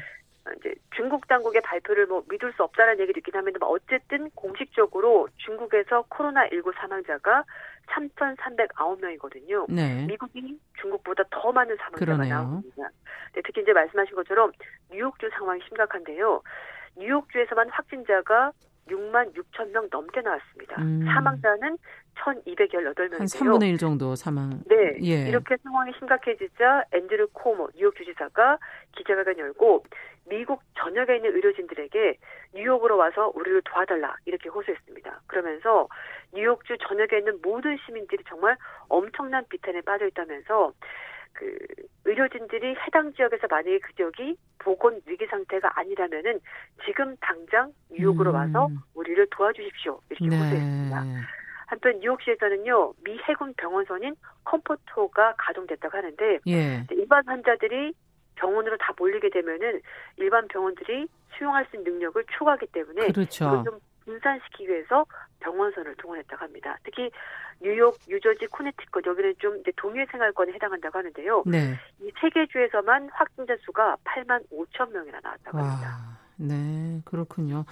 이제 중국 당국의 발표를 뭐 믿을 수 없다는 얘기도 있긴 합니다. 어쨌든 공식적으로 중국에서 코로나19 사망자가 3,309명이거든요. 네. 미국이 중국보다 더 많은 사망자가 나옵니다. 네, 특히 이제 말씀하신 것처럼 뉴욕주 상황이 심각한데요. 뉴욕주에서만 확진자가 6만 6천 명 넘게 나왔습니다. 음. 사망자는 1,218명인데요. 한 3분의 1 정도 사망. 네. 예. 이렇게 상황이 심각해지자 앤드류 코모 뉴욕 주지사가 기자회견 열고 미국 전역에 있는 의료진들에게 뉴욕으로 와서 우리를 도와달라 이렇게 호소했습니다. 그러면서 뉴욕주 전역에 있는 모든 시민들이 정말 엄청난 비탄에 빠져 있다면서 그 의료진들이 해당 지역에서 만약에 그 지역이 보건 위기 상태가 아니라면은 지금 당장 뉴욕으로 음. 와서 우리를 도와주십시오 이렇게 네. 호소했습니다. 한편 뉴욕시에서는요 미 해군 병원선인 컴포토가 가동됐다고 하는데 예. 일반 환자들이 병원으로 다 몰리게 되면은 일반 병원들이 수용할 수 있는 능력을 초과하기 때문에 그렇죠. 좀 분산시키기 위해서 병원선을 동원했다고 합니다. 특히 뉴욕, 뉴저지, 코네티컷 여기는 좀 동일 생활권에 해당한다고 하는데요. 네. 이세 개 주에서만 확진자 수가 8만 5천 명이나 나왔다고 와. 합니다. 네, 그렇군요.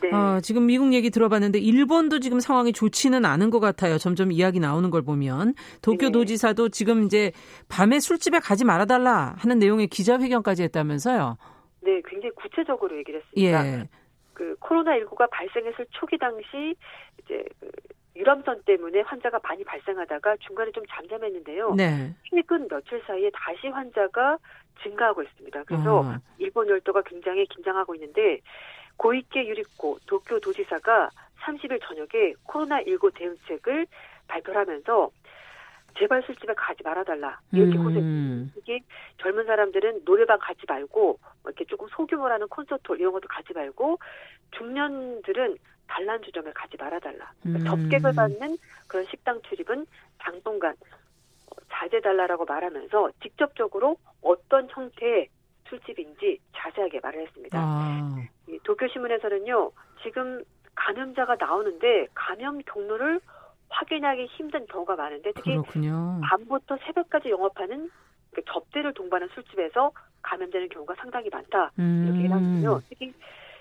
네. 어, 지금 미국 얘기 들어봤는데 일본도 지금 상황이 좋지는 않은 것 같아요. 점점 이야기 나오는 걸 보면 도쿄 네. 도지사도 지금 이제 밤에 술집에 가지 말아달라 하는 내용의 기자회견까지 했다면서요. 네, 굉장히 구체적으로 얘기를 했습니다. 예. 그 코로나19가 발생했을 초기 당시 이제 그 유람선 때문에 환자가 많이 발생하다가 중간에 좀 잠잠했는데요. 네. 최근 며칠 사이에 다시 환자가 증가하고 있습니다. 그래서 어. 일본 열도가 굉장히 긴장하고 있는데 고이케 유리코 도쿄 도지사가 30일 저녁에 코로나19 대응책을 발표하면서 제발 술집에 가지 말아달라 이렇게 음. 호소했습니다. 특히 젊은 사람들은 노래방 가지 말고 뭐 이렇게 조금 소규모로 하는 콘서트 이런 것도 가지 말고 중년들은 단란주점에 가지 말아달라. 그러니까 음. 접객을 받는 그런 식당 출입은 당분간 자제달라라고 말하면서 직접적으로 어떤 형태의 술집인지 자세하게 말을 했습니다. 아. 도쿄 신문에서는요, 지금 감염자가 나오는데 감염 경로를 확인하기 힘든 경우가 많은데 특히 그렇군요. 밤부터 새벽까지 영업하는 접대를 동반한 술집에서 감염되는 경우가 상당히 많다 음. 이렇게 해놨고요. 특히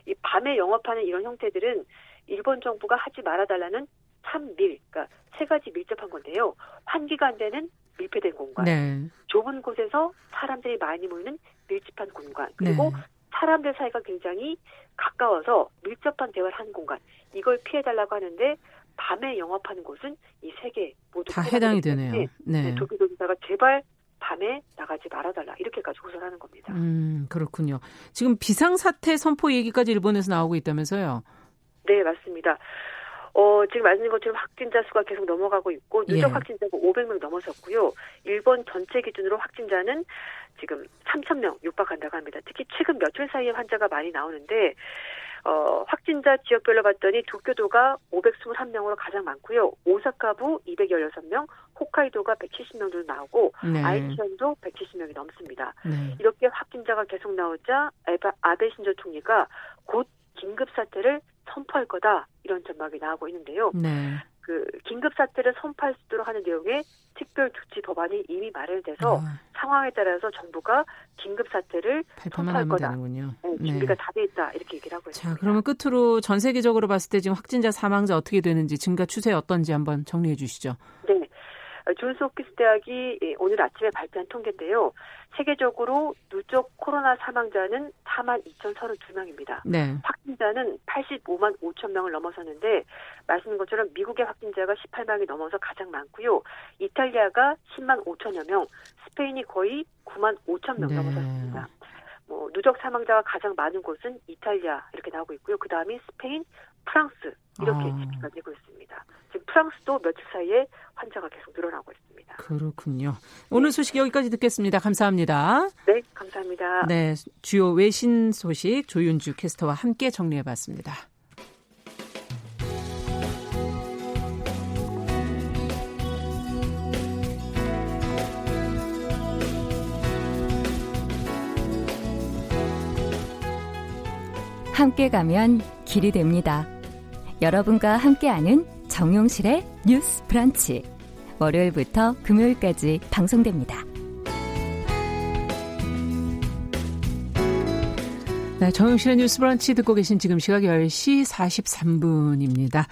이 밤에 영업하는 이런 형태들은 일본 정부가 하지 말아달라는 참밀, 그러니까 세 가지 밀접한 건데요. 환기가 안 되는 밀폐된 공간, 네. 좁은 곳에서 사람들이 많이 모이는 밀집한 공간, 그리고 네. 사람들 사이가 굉장히 가까워서 밀접한 대화를 하는 공간, 이걸 피해달라고 하는데 밤에 영업하는 곳은 이 세 개 모두 다 해당이 되네요. 네. 네. 도쿄도지사가 제발 밤에 나가지 말아달라 이렇게까지 호소하는 겁니다. 음 그렇군요. 지금 비상사태 선포 얘기까지 일본에서 나오고 있다면서요? 네 맞습니다. 어, 지금 말씀드린 것처럼 확진자 수가 계속 넘어가고 있고 누적 예. 확진자가 500명 넘어섰고요. 일본 전체 기준으로 확진자는 지금 3천 명 육박한다고 합니다. 특히 최근 며칠 사이에 환자가 많이 나오는데 어, 확진자 지역별로 봤더니 도쿄도가 521명으로 가장 많고요. 오사카부 216명, 홋카이도가 170명 정도 나오고 네. 아이치현도 170명이 넘습니다. 네. 이렇게 확진자가 계속 나오자 아베 신조 총리가 곧 긴급 사태를 선포할 거다 이런 전망이 나오고 있는데요. 네. 그 긴급 사태를 선포할 수 있도록 하는 내용의 특별 조치 법안이 이미 마련돼서 아. 상황에 따라서 정부가 긴급 사태를 선포할 거다. 되는군요. 네, 준비가 네. 다돼 있다 이렇게 얘기를 하고 있습니다. 자, 그러면 끝으로 전 세계적으로 봤을 때 지금 확진자 사망자 어떻게 되는지 증가 추세 어떤지 한번 정리해 주시죠. 네. 존스 홉키스 대학이 예, 오늘 아침에 발표한 통계인데요. 세계적으로 누적 코로나 사망자는 4만 2,032명입니다. 네. 확진자는 85만 5천 명을 넘어섰는데 말씀인 것처럼 미국의 확진자가 18만이 넘어서 가장 많고요. 이탈리아가 10만 5천여 명, 스페인이 거의 9만 5천 명 네. 넘어섰습니다. 뭐 누적 사망자가 가장 많은 곳은 이탈리아 이렇게 나오고 있고요. 그 다음이 스페인, 프랑스 이렇게 아. 집계가 되고 있습니다. 지금 프랑스도 며칠 사이에 환자가 계속 늘어나고 있습니다. 그렇군요. 오늘 네. 소식 여기까지 듣겠습니다. 감사합니다. 네, 감사합니다. 네, 주요 외신 소식 조윤주 캐스터와 함께 정리해봤습니다. 함께 가면 길이 됩니다. 여러분과 함께하는 정용실의 뉴스 브런치. 월요일부터 금요일까지 방송됩니다. 네, 정용실의 뉴스 브런치 듣고 계신 지금 시각 10시 43분입니다.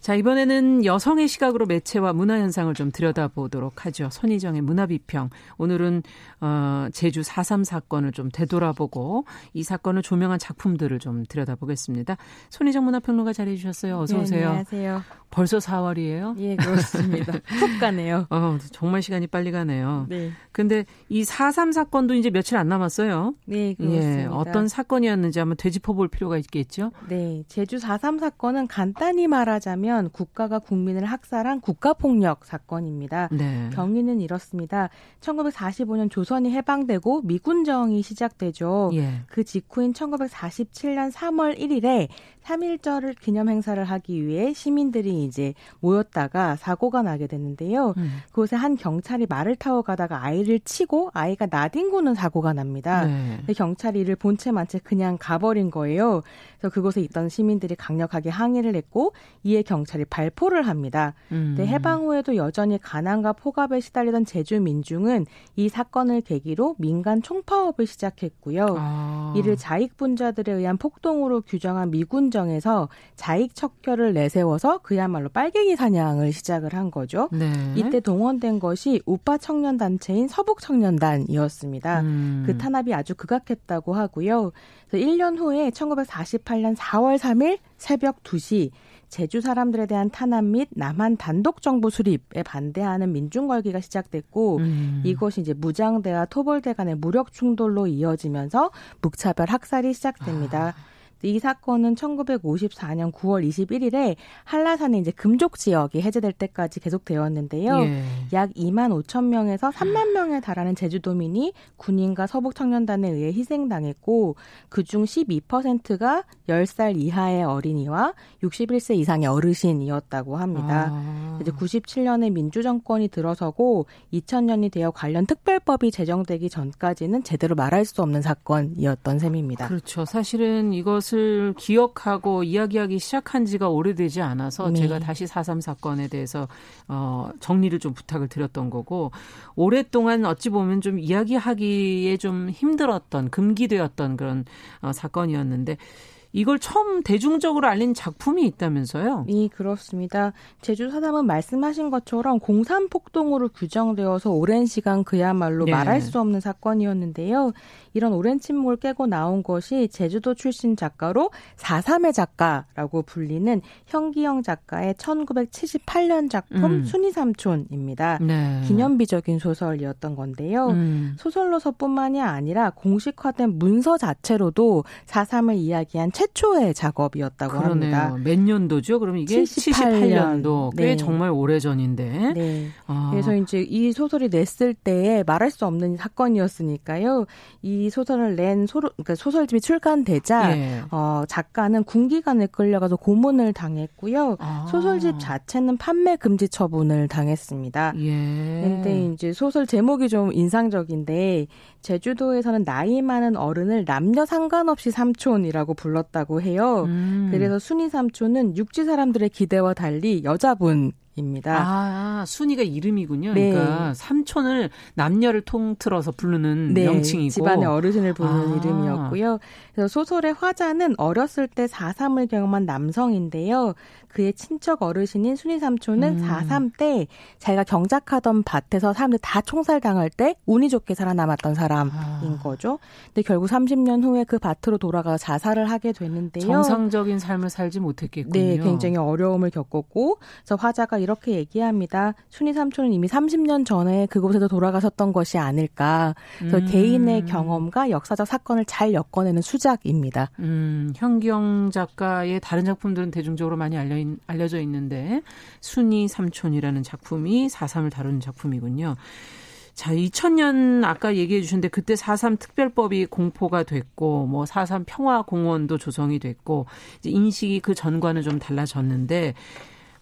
자, 이번에는 여성의 시각으로 매체와 문화 현상을 좀 들여다보도록 하죠. 손희정의 문화 비평. 오늘은 어 제주 4.3 사건을 좀 되돌아보고 이 사건을 조명한 작품들을 좀 들여다보겠습니다. 손희정 문화평론가 자리해 주셨어요. 어서 네, 오세요. 네, 안녕하세요. 벌써 4월이에요? 예, 그렇습니다. (laughs) 훅 가네요. 어, 정말 시간이 빨리 가네요. 네. 근데 이 4.3 사건도 이제 며칠 안 남았어요. 네, 그렇습니다. 예, 어떤 사건이었는지 한번 되짚어 볼 필요가 있겠죠? 네, 제주 4.3 사건은 간단히 말하자면 국가가 국민을 학살한 국가폭력 사건입니다. 네. 경위는 이렇습니다. 1945년 조선이 해방되고 미군정이 시작되죠. 예. 그 직후인 1947년 3월 1일에 3.1절을 기념 행사를 하기 위해 시민들이 이제 모였다가 사고가 나게 됐는데요. 음. 그곳에 한 경찰이 말을 타고 가다가 아이를 치고 아이가 나뒹구는 사고가 납니다. 네. 경찰이 이를 본체 만채 그냥 가버린 거예요. 그래서 그곳에 있던 시민들이 강력하게 항의를 했고 이에 경찰이 발포를 합니다. 음. 네, 해방 후에도 여전히 가난과 폭압에 시달리던 제주 민중은 이 사건을 계기로 민간 총파업을 시작했고요. 아. 이를 자익분자들에 의한 폭동으로 규정한 미군정 미군 정에서 자익 척결을 내세워서 그야말로 빨갱이 사냥을 시작을 한 거죠. 네. 이때 동원된 것이 우파 청년 단체인 서북 청년단이었습니다. 음. 그 탄압이 아주 극악했다고 하고요. 1년 후에 1948년 4월 3일 새벽 2시 제주 사람들에 대한 탄압 및 남한 단독 정부 수립에 반대하는 민중 걸기가 시작됐고 음. 이것이 이제 무장대와 토벌대 간의 무력 충돌로 이어지면서 묵차별 학살이 시작됩니다. 아. 이 사건은 1954년 9월 21일에 한라산의 이제 금족 지역이 해제될 때까지 계속되었는데요. 예. 약 2만 5천 명에서 3만 명에 달하는 제주도민이 군인과 서북 청년단에 의해 희생당했고 그중 12%가 10살 이하의 어린이와 61세 이상의 어르신이었다고 합니다. 아. 이제 97년에 민주정권이 들어서고 2000년이 되어 관련 특별법이 제정되기 전까지는 제대로 말할 수 없는 사건이었던 셈입니다. 그렇죠. 사실은 이것 것을 기억하고 이야기하기 시작한 지가 오래되지 않아서 네. 제가 다시 4.3 사건에 대해서 어, 정리를 좀 부탁을 드렸던 거고 오랫동안 어찌 보면 좀 이야기하기에 좀 힘들었던 금기되었던 그런 어, 사건이었는데 이걸 처음 대중적으로 알린 작품이 있다면서요? 네, 그렇습니다. 제주 사담은 말씀하신 것처럼 공산폭동으로 규정되어서 오랜 시간 그야말로 네. 말할 수 없는 사건이었는데요. 이런 오랜 침묵을 깨고 나온 것이 제주도 출신 작가로 4.3의 작가라고 불리는 현기영 작가의 1978년 작품 음. 순이삼촌입니다. 네. 기념비적인 소설이었던 건데요. 음. 소설로서뿐만이 아니라 공식화된 문서 자체로도 4.3을 이야기한 최 초의 작업이었다고 그러네요. 합니다. 몇 년도죠? 그럼 이게 78년. 도꽤 네. 정말 오래전인데. 네. 아. 그래서 이제 이 소설이 냈을 때에 말할 수 없는 사건이었으니까요. 이 소설을 낸 소, 그러니까 소설집이 출간되자 예. 어, 작가는 군기관에 끌려가서 고문을 당했고요. 아. 소설집 자체는 판매 금지 처분을 당했습니다. 예. 근데 이제 소설 제목이 좀 인상적인데 제주도에서는 나이 많은 어른을 남녀 상관없이 삼촌이라고 불렀다고 해요. 음. 그래서 순이 삼촌은 육지 사람들의 기대와 달리 여자분 입니다. 아, 순이가 이름이군요. 네. 그러니까 삼촌을 남녀를 통틀어서 부르는 네, 명칭이고 집안의 어르신을 부르는 아. 이름이었고요. 그래서 소설의 화자는 어렸을 때 4.3을 경험한 남성인데요. 그의 친척 어르신인 순이 삼촌은 음. 4.3 때 자기가 경작하던 밭에서 사람들 다 총살 당할 때 운이 좋게 살아남았던 사람인 아. 거죠. 근데 결국 30년 후에 그 밭으로 돌아가 자살을 하게 됐는데요. 정상적인 삶을 살지 못했겠군요. 네, 굉장히 어려움을 겪었고 그래서 화자가 이렇게 얘기합니다. 순이 삼촌은 이미 30년 전에 그곳에서 돌아가셨던 것이 아닐까. 그래서 음. 개인의 경험과 역사적 사건을 잘 엮어내는 수작입니다. 음, 현경 작가의 다른 작품들은 대중적으로 많이 알려 알려져 있는데 순이 삼촌이라는 작품이 4.3을 다루는 작품이군요. 자, 2000년 아까 얘기해 주셨는데 그때 4.3 특별법이 공포가 됐고 뭐 4.3 평화공원도 조성이 됐고 인식이 그 전과는 좀 달라졌는데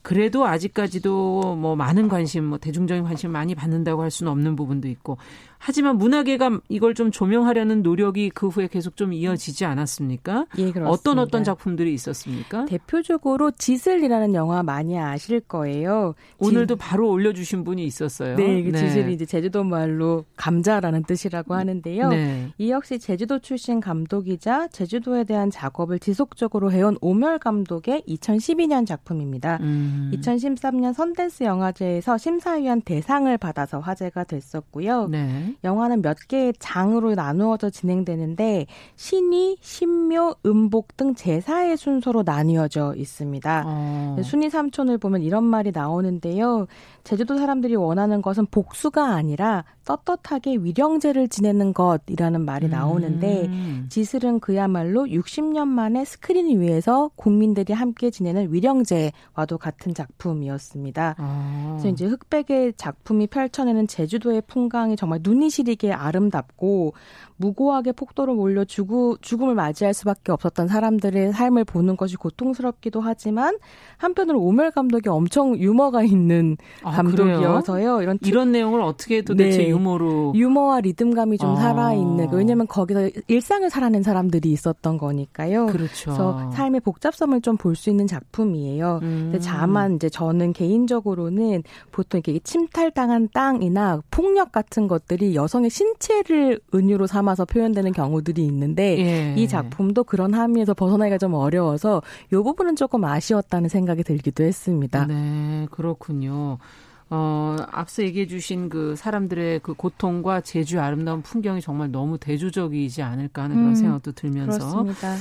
그래도 아직까지도 뭐 많은 관심, 뭐 대중적인 관심 많이 받는다고 할 수는 없는 부분도 있고 하지만 문화계가 이걸 좀 조명하려는 노력이 그 후에 계속 좀 이어지지 않았습니까? 예, 그렇습니다. 어떤 어떤 작품들이 있었습니까? 대표적으로 지슬이라는 영화 많이 아실 거예요. 오늘도 지... 바로 올려주신 분이 있었어요. 네, 그 네. 지슬이 이제 제주도 말로 감자라는 뜻이라고 하는데요. 네. 이 역시 제주도 출신 감독이자 제주도에 대한 작업을 지속적으로 해온 오멸 감독의 2012년 작품입니다. 음. 2013년 선댄스 영화제에서 심사위원 대상을 받아서 화제가 됐었고요. 네. 영화는 몇 개의 장으로 나누어져 진행되는데 신이, 신묘, 음복 등 제사의 순서로 나뉘어져 있습니다. 어. 순이 삼촌을 보면 이런 말이 나오는데요. 제주도 사람들이 원하는 것은 복수가 아니라 떳떳하게 위령제를 지내는 것이라는 말이 나오는데 음. 지슬은 그야말로 60년 만에 스크린 위에서 국민들이 함께 지내는 위령제와도 같은 작품이었습니다. 아. 그래서 이제 흑백의 작품이 펼쳐내는 제주도의 풍광이 정말 눈이 시리게 아름답고 무고하게 폭도로 몰려 죽우, 죽음을 맞이할 수밖에 없었던 사람들의 삶을 보는 것이 고통스럽기도 하지만 한편으로 오멜 감독이 엄청 유머가 있는 아, 감독이어서요. 이런 특... 이런 내용을 어떻게 도대체 네. 유머로 유머와 리듬감이 좀 아. 살아 있는 왜냐면 거기서 일상을 살아낸 사람들이 있었던 거니까요. 그렇죠. 그래서 삶의 복잡성을 좀 볼 수 있는 작품이에요. 음. 다만 이제 저는 개인적으로는 보통 이렇게 침탈당한 땅이나 폭력 같은 것들이 여성의 신체를 은유로 삼아 서 표현되는 경우들이 있는데 예. 이 작품도 그런 함의에서 벗어나기가 좀 어려워서 이 부분은 조금 아쉬웠다는 생각이 들기도 했습니다. 네, 그렇군요. 어, 앞서 얘기해 주신 그 사람들의 그 고통과 제주 아름다운 풍경이 정말 너무 대조적이지 않을까 하는 그런 음, 생각도 들면서. 그렇습니다.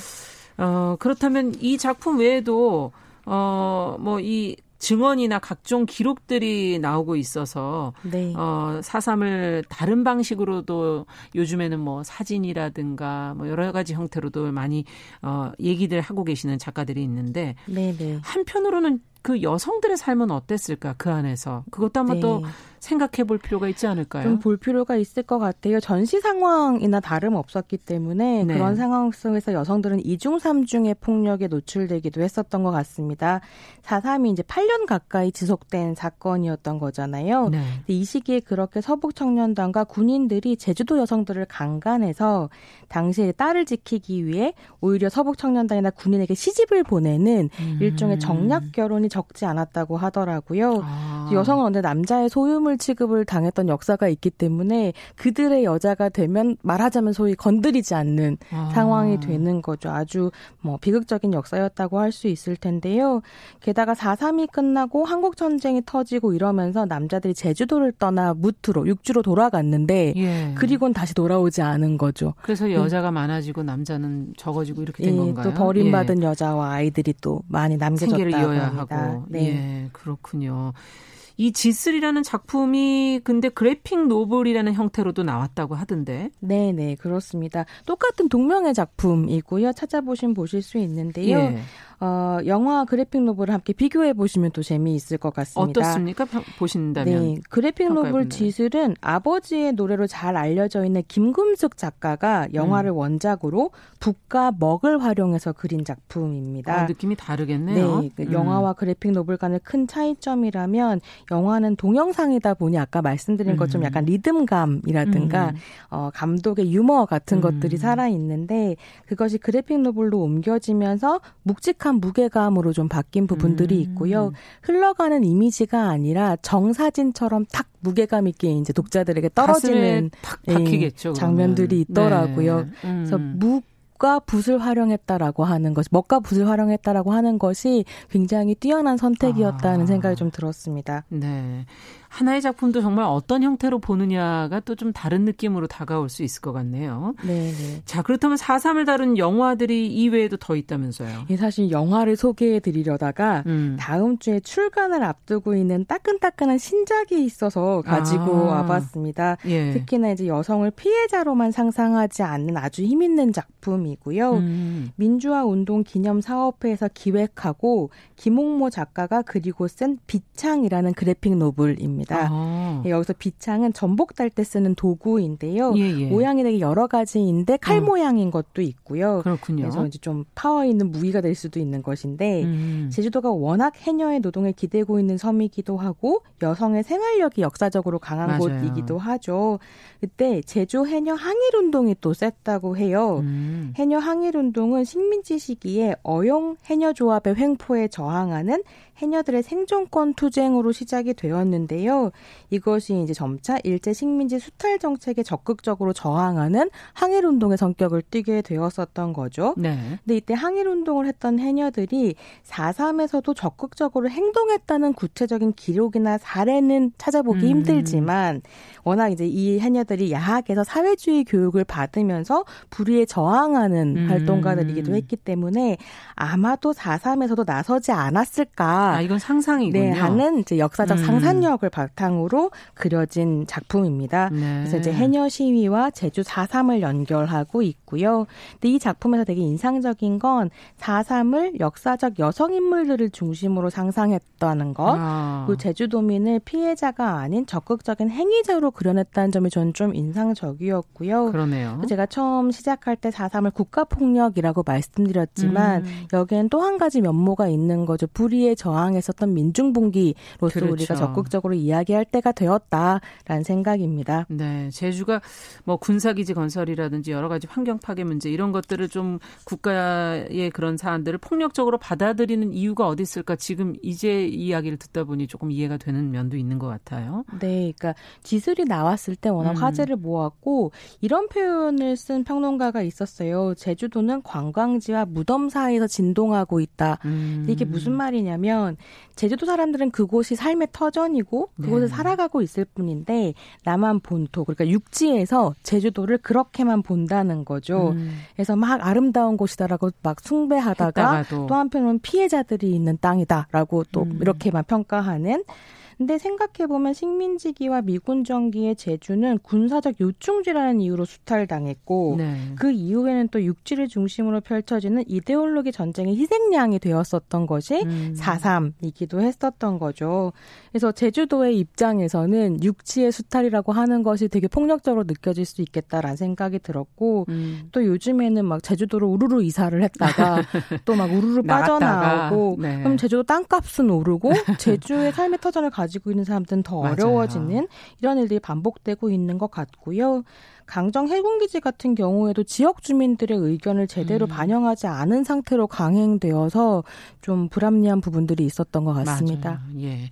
어, 그렇다면 이 작품 외에도 어, 뭐 이 증언이나 각종 기록들이 나오고 있어서 네. 어 사삼을 다른 방식으로도 요즘에는 뭐 사진이라든가 뭐 여러 가지 형태로도 많이 어 얘기들 하고 계시는 작가들이 있는데 네, 네. 한편으로는 그 여성들의 삶은 어땠을까 그 안에서 그것도 한번 네. 또 생각해 볼 필요가 있지 않을까요? 좀 볼 필요가 있을 것 같아요. 전시 상황이나 다름 없었기 때문에 네. 그런 상황 속에서 여성들은 이중 삼중의 폭력에 노출되기도 했었던 것 같습니다. 4.3이 이제 8년 가까이 지속된 사건이었던 거잖아요. 네. 이 시기에 그렇게 서북 청년단과 군인들이 제주도 여성들을 강간해서 당시에 딸을 지키기 위해 오히려 서북 청년단이나 군인에게 시집을 보내는 음. 일종의 정략 결혼이 적지 않았다고 하더라고요. 아. 여성은 언제 남자의 소유물 취급을 당했던 역사가 있기 때문에 그들의 여자가 되면 말하자면 소위 건드리지 않는 아. 상황이 되는 거죠. 아주 뭐 비극적인 역사였다고 할 수 있을 텐데요. 게다가 4.3이 끝나고 한국 전쟁이 터지고 이러면서 남자들이 제주도를 떠나 무트로 육주로 돌아갔는데 예. 그리고는 다시 돌아오지 않은 거죠. 그래서 여자가 음. 많아지고 남자는 적어지고 이렇게 된 예, 건가요? 또 버림받은 예. 여자와 아이들이 또 많이 남겨졌다고 생계를 하고. 네. 예, 그렇군요. 이 지슬이라는 작품이 근데 그래픽 노블이라는 형태로도 나왔다고 하던데. 네, 네, 그렇습니다. 똑같은 동명의 작품이고요. 찾아보시면 보실 수 있는데요. 예. 어, 영화 그래픽 노블을 함께 비교해 보시면 또 재미있을 것 같습니다. 어떻습니까? 보신다면. 네. 그래픽 노블 지슬은 아버지의 노래로 잘 알려져 있는 김금숙 작가가 영화를 음. 원작으로 북과 먹을 활용해서 그린 작품입니다. 아, 느낌이 다르겠네요. 네. 그 음. 영화와 그래픽 노블 간의 큰 차이점이라면 영화는 동영상이다 보니 아까 말씀드린 것처럼 음. 약간 리듬감이라든가 음. 어, 감독의 유머 같은 음. 것들이 살아 있는데 그것이 그래픽 노블로 옮겨지면서 묵직한 묵직한 무게감으로 좀 바뀐 부분들이 음. 있고요. 흘러가는 이미지가 아니라 정사진처럼 탁 무게감 있게 이제 독자들에게 떨어지는 탁 박히겠죠, 예, 장면들이 있더라고요. 네. 음. 그래서 묵 먹과 붓을 활용했다라고 하는 것이 먹과 붓을 활용했다라고 하는 것이 굉장히 뛰어난 선택이었다는 아. 생각이 좀 들었습니다. 네. 하나의 작품도 정말 어떤 형태로 보느냐가 또 좀 다른 느낌으로 다가올 수 있을 것 같네요. 네. 네. 자, 그렇다면 4.3을 다룬 영화들이 이외에도 더 있다면서요? 예, 사실 영화를 소개해 드리려다가 음. 다음 주에 출간을 앞두고 있는 따끈따끈한 신작이 있어서 가지고 아. 와봤습니다. 예. 특히나 이제 여성을 피해자로만 상상하지 않는 아주 힘 있는 작품이고요. 음. 민주화 운동 기념 사업회에서 기획하고 김홍모 작가가 그리고 쓴 빗창이라는 graphic novel입니다. 있습니다. 아. 예, 여기서 빗창은 전복 딸 때 쓰는 도구인데요. 예, 예. 모양이 되게 여러 가지인데 칼 어. 모양인 것도 있고요. 그렇군요. 그래서 이제 좀 파워 있는 무기가 될 수도 있는 것인데 음. 제주도가 워낙 해녀의 노동에 기대고 있는 섬이기도 하고 여성의 생활력이 역사적으로 강한 맞아요. 곳이기도 하죠. 그때 제주 해녀 항일 운동이 또 셌다고 해요. 음. 해녀 항일 운동은 식민지 시기에 어용 해녀 조합의 횡포에 저항하는 해녀들의 생존권 투쟁으로 시작이 되었는데요. 이것이 이제 점차 일제 식민지 수탈 정책에 적극적으로 저항하는 항일 운동의 성격을 띠게 되었었던 거죠. 네. 근데 이때 항일 운동을 했던 해녀들이 4.3에서도 적극적으로 행동했다는 구체적인 기록이나 사례는 찾아보기 음. 힘들지만 워낙 이제 이 해녀들이 야학에서 사회주의 교육을 받으면서 불의에 저항하는 음. 활동가들이기도 했기 때문에 아마도 4.3에서도 나서지 않았을까. 아, 이건 상상이군요. 네, 하는 이제 역사적 음. 상상력을 바탕으로 그려진 작품입니다. 네. 그래서 이제 해녀 시위와 제주 4.3을 연결하고 있고요. 근데 이 작품에서 되게 인상적인 건 4.3을 역사적 여성 인물들을 중심으로 상상했다는 것. 아. 그리고 제주도민을 피해자가 아닌 적극적인 행위자로 그려냈다는 점이 저는 좀 인상적이었고요. 그러네요. 제가 처음 시작할 때 4.3을 국가폭력이라고 말씀드렸지만 음. 여기엔 또 한 가지 면모가 있는 거죠. 불의의 저 저항했었던 민중분기로서 그렇죠. 우리가 적극적으로 이야기할 때가 되었다라는 생각입니다. 네, 제주가 뭐 군사기지 건설이라든지 여러 가지 환경 파괴 문제 이런 것들을 좀 국가의 그런 사안들을 폭력적으로 받아들이는 이유가 어디 있을까 지금 이제 이야기를 듣다 보니 조금 이해가 되는 면도 있는 것 같아요. 네, 그러니까 기술이 나왔을 때 워낙 음. 화제를 모았고 이런 표현을 쓴 평론가가 있었어요. 제주도는 관광지와 무덤 사이에서 진동하고 있다. 음. 이게 무슨 말이냐 면 제주도 사람들은 그곳이 삶의 터전이고 그곳에 네. 살아가고 있을 뿐인데 남한 본토 그러니까 육지에서 제주도를 그렇게만 본다는 거죠. 음. 그래서 막 아름다운 곳이다라고 막 숭배하다가 했다가도. 또 한편으로는 피해자들이 있는 땅이다라고 또 음. 이렇게만 평가하는 근데 생각해보면 식민지기와 미군정기의 제주는 군사적 요충지라는 이유로 수탈당했고 네. 그 이후에는 또 육지를 중심으로 펼쳐지는 이데올로기 전쟁의 희생양이 되었었던 것이 음. 4.3이기도 했었던 거죠. 그래서 제주도의 입장에서는 육지의 수탈이라고 하는 것이 되게 폭력적으로 느껴질 수 있겠다라는 생각이 들었고 음. 또 요즘에는 막 제주도로 우르르 이사를 했다가 (laughs) 또 막 우르르 빠져나오고 네. 그럼 제주도 땅값은 오르고 (laughs) 제주의 삶의 터전을 가 가지고 있는 사람들은 더 맞아요. 어려워지는 이런 일들이 반복되고 있는 것 같고요. 강정 해군기지 같은 경우에도 지역 주민들의 의견을 제대로 음. 반영하지 않은 상태로 강행되어서 좀 불합리한 부분들이 있었던 것 같습니다. 맞아요. 예.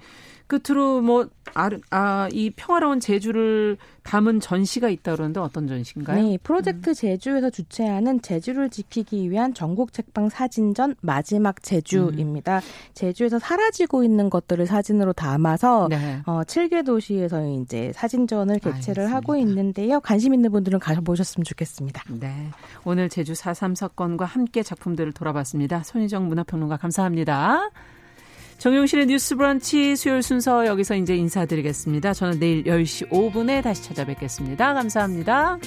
끝으로 뭐 아, 아, 이 평화로운 제주를 담은 전시가 있다 그러는데 어떤 전시인가요? 네, 프로젝트 음. 제주에서 주최하는 제주를 지키기 위한 전국 책방 사진전 마지막 제주입니다. 음. 제주에서 사라지고 있는 것들을 사진으로 담아서 네. 어, 7개 도시에서 이제 사진전을 개최를 알겠습니다. 하고 있는데요. 관심 있는 분들은 가보셨으면 좋겠습니다. 네, 오늘 제주 4.3 사건과 함께 작품들을 돌아봤습니다. 손희정 문화평론가 감사합니다. 정용실의 뉴스 브런치 수요일 순서 여기서 이제 인사드리겠습니다. 저는 내일 10시 5분에 다시 찾아뵙겠습니다. 감사합니다.